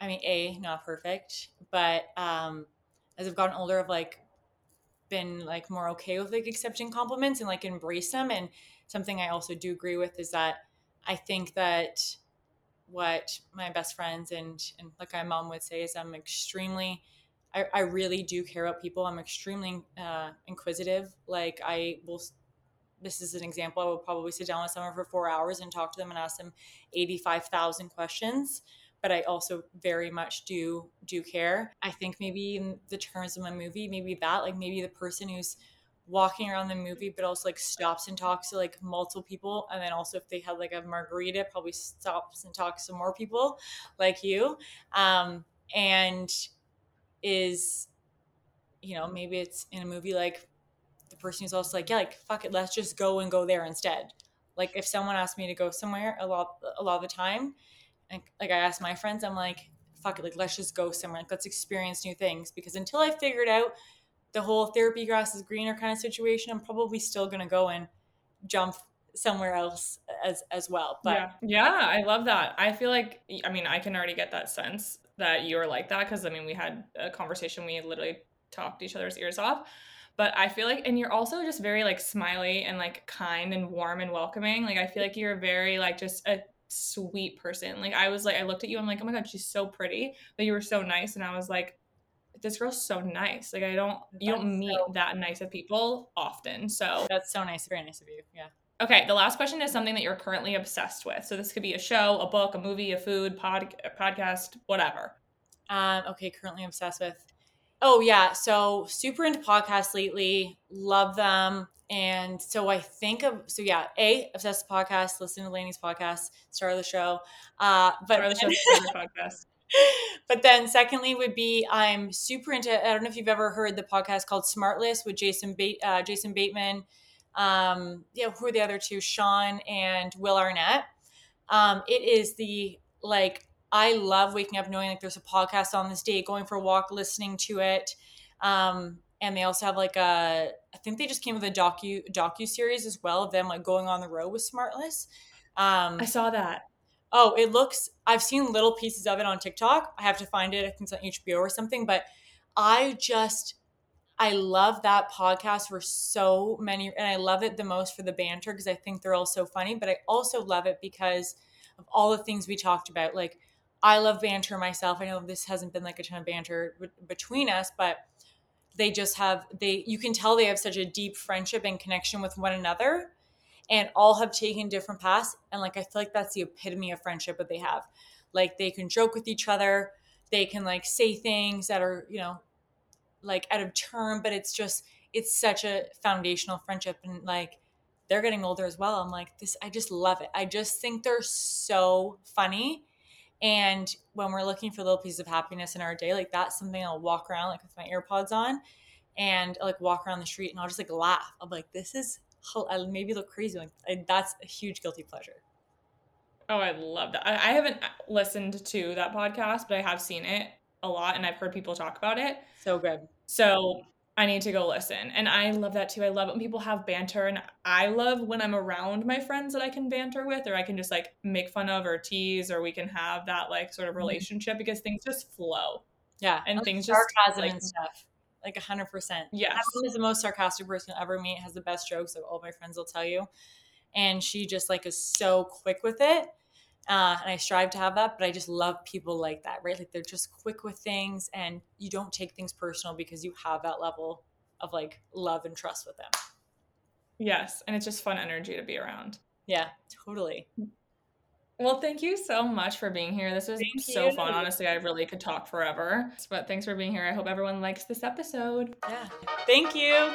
I mean, a not perfect, but um, as I've gotten older, I've like been like more okay with like accepting compliments and like embrace them. And something I also do agree with is that I think that what my best friends and and like my mom would say is I'm extremely I, I really do care about people. I'm extremely uh, inquisitive. Like I will. This is an example. I will probably sit down with someone for four hours and talk to them and ask them eighty-five thousand questions. But I also very much do do care. I think maybe in the terms of a movie, maybe that like maybe the person who's walking around the movie but also like stops and talks to like multiple people and then also if they had like a margarita probably stops and talks to more people like you um and is you know maybe it's in a movie like the person who's also like yeah like fuck it let's just go and go there instead like if someone asks me to go somewhere a lot a lot of the time and like i ask my friends i'm like fuck it like let's just go somewhere like let's experience new things. Because until i figured out the whole therapy grass is greener kind of situation i'm probably still going to go and jump somewhere else as as well but yeah. Yeah i love that. I feel like i mean i can already get that sense that you're like that because I mean we had a conversation we literally talked each other's ears off but I feel like and you're also just very like smiley and like kind and warm and welcoming like I feel like you're very like just a sweet person like I was like I looked at you I'm like oh my god she's so pretty but you were so nice and I was like this girl's so nice like I don't you that's don't meet so- that nice of people often so that's so nice very nice of you yeah Okay, the last question is something that you're currently obsessed with. So this could be a show, a book, a movie, a food, pod, a podcast, whatever. Um, okay, currently obsessed with. Oh yeah, so super into podcasts lately. Love them. And so I think of so yeah, a obsessed with podcasts, listen to Lainey's podcast, star of the show. Uh, but star of the show, podcast. But then, secondly, would be I'm super into. I don't know if you've ever heard the podcast called Smartless with Jason ba- uh, Jason Bateman um, yeah, who are the other two? Sean and Will Arnett. Um, it is the like I love waking up knowing like there's a podcast on this day, going for a walk, listening to it. Um, and they also have like a I think they just came with a docu docu series as well of them like going on the road with Smartless. Um, I saw that. Oh, it looks. I've seen little pieces of it on TikTok. I have to find it. I think it's on HBO or something. But I just I love that podcast for so many, and I love it the most for the banter because I think they're all so funny. But I also love it because of all the things we talked about. Like, I love banter myself. I know this hasn't been like a ton of banter between us, but they just have they. You can tell they have such a deep friendship and connection with one another, and all have taken different paths. And like, I feel like that's the epitome of friendship that they have. Like, they can joke with each other. They can like say things that are you know like out of term, but it's just it's such a foundational friendship and like they're getting older as well. I'm like, this, I just love it. I just think they're so funny. And when we're looking for little pieces of happiness in our day, like that's something I'll walk around like with my AirPods on and like walk around the street and I'll just like laugh. I'm like, this is, I'll maybe look crazy. Like I, that's a huge guilty pleasure. Oh, I love that. I, I haven't uh, listened to that podcast, but I have seen it a lot and I've heard people talk about it. So good. So I need to go listen. And I love that too. I love it when people have banter. And I love when I'm around my friends that I can banter with, or I can just like make fun of or tease, or we can have that like sort of mm-hmm. relationship because things just flow. Yeah. And like things sarcasm just sarcasm and stuff. Like a hundred percent. Yeah. Evelyn is the most sarcastic person I'll ever meet, has the best jokes, like all my friends will tell you. And she just like is so quick with it uh, and I strive to have that, but I just love people like that, right? Like they're just quick with things and you don't take things personal because you have that level of like love and trust with them. Yes. And it's just fun energy to be around. Yeah, totally. Well, thank you so much for being here. This was thank so you. fun. Honestly, I really could talk forever. But thanks for being here. I hope everyone likes this episode. Yeah. Thank you.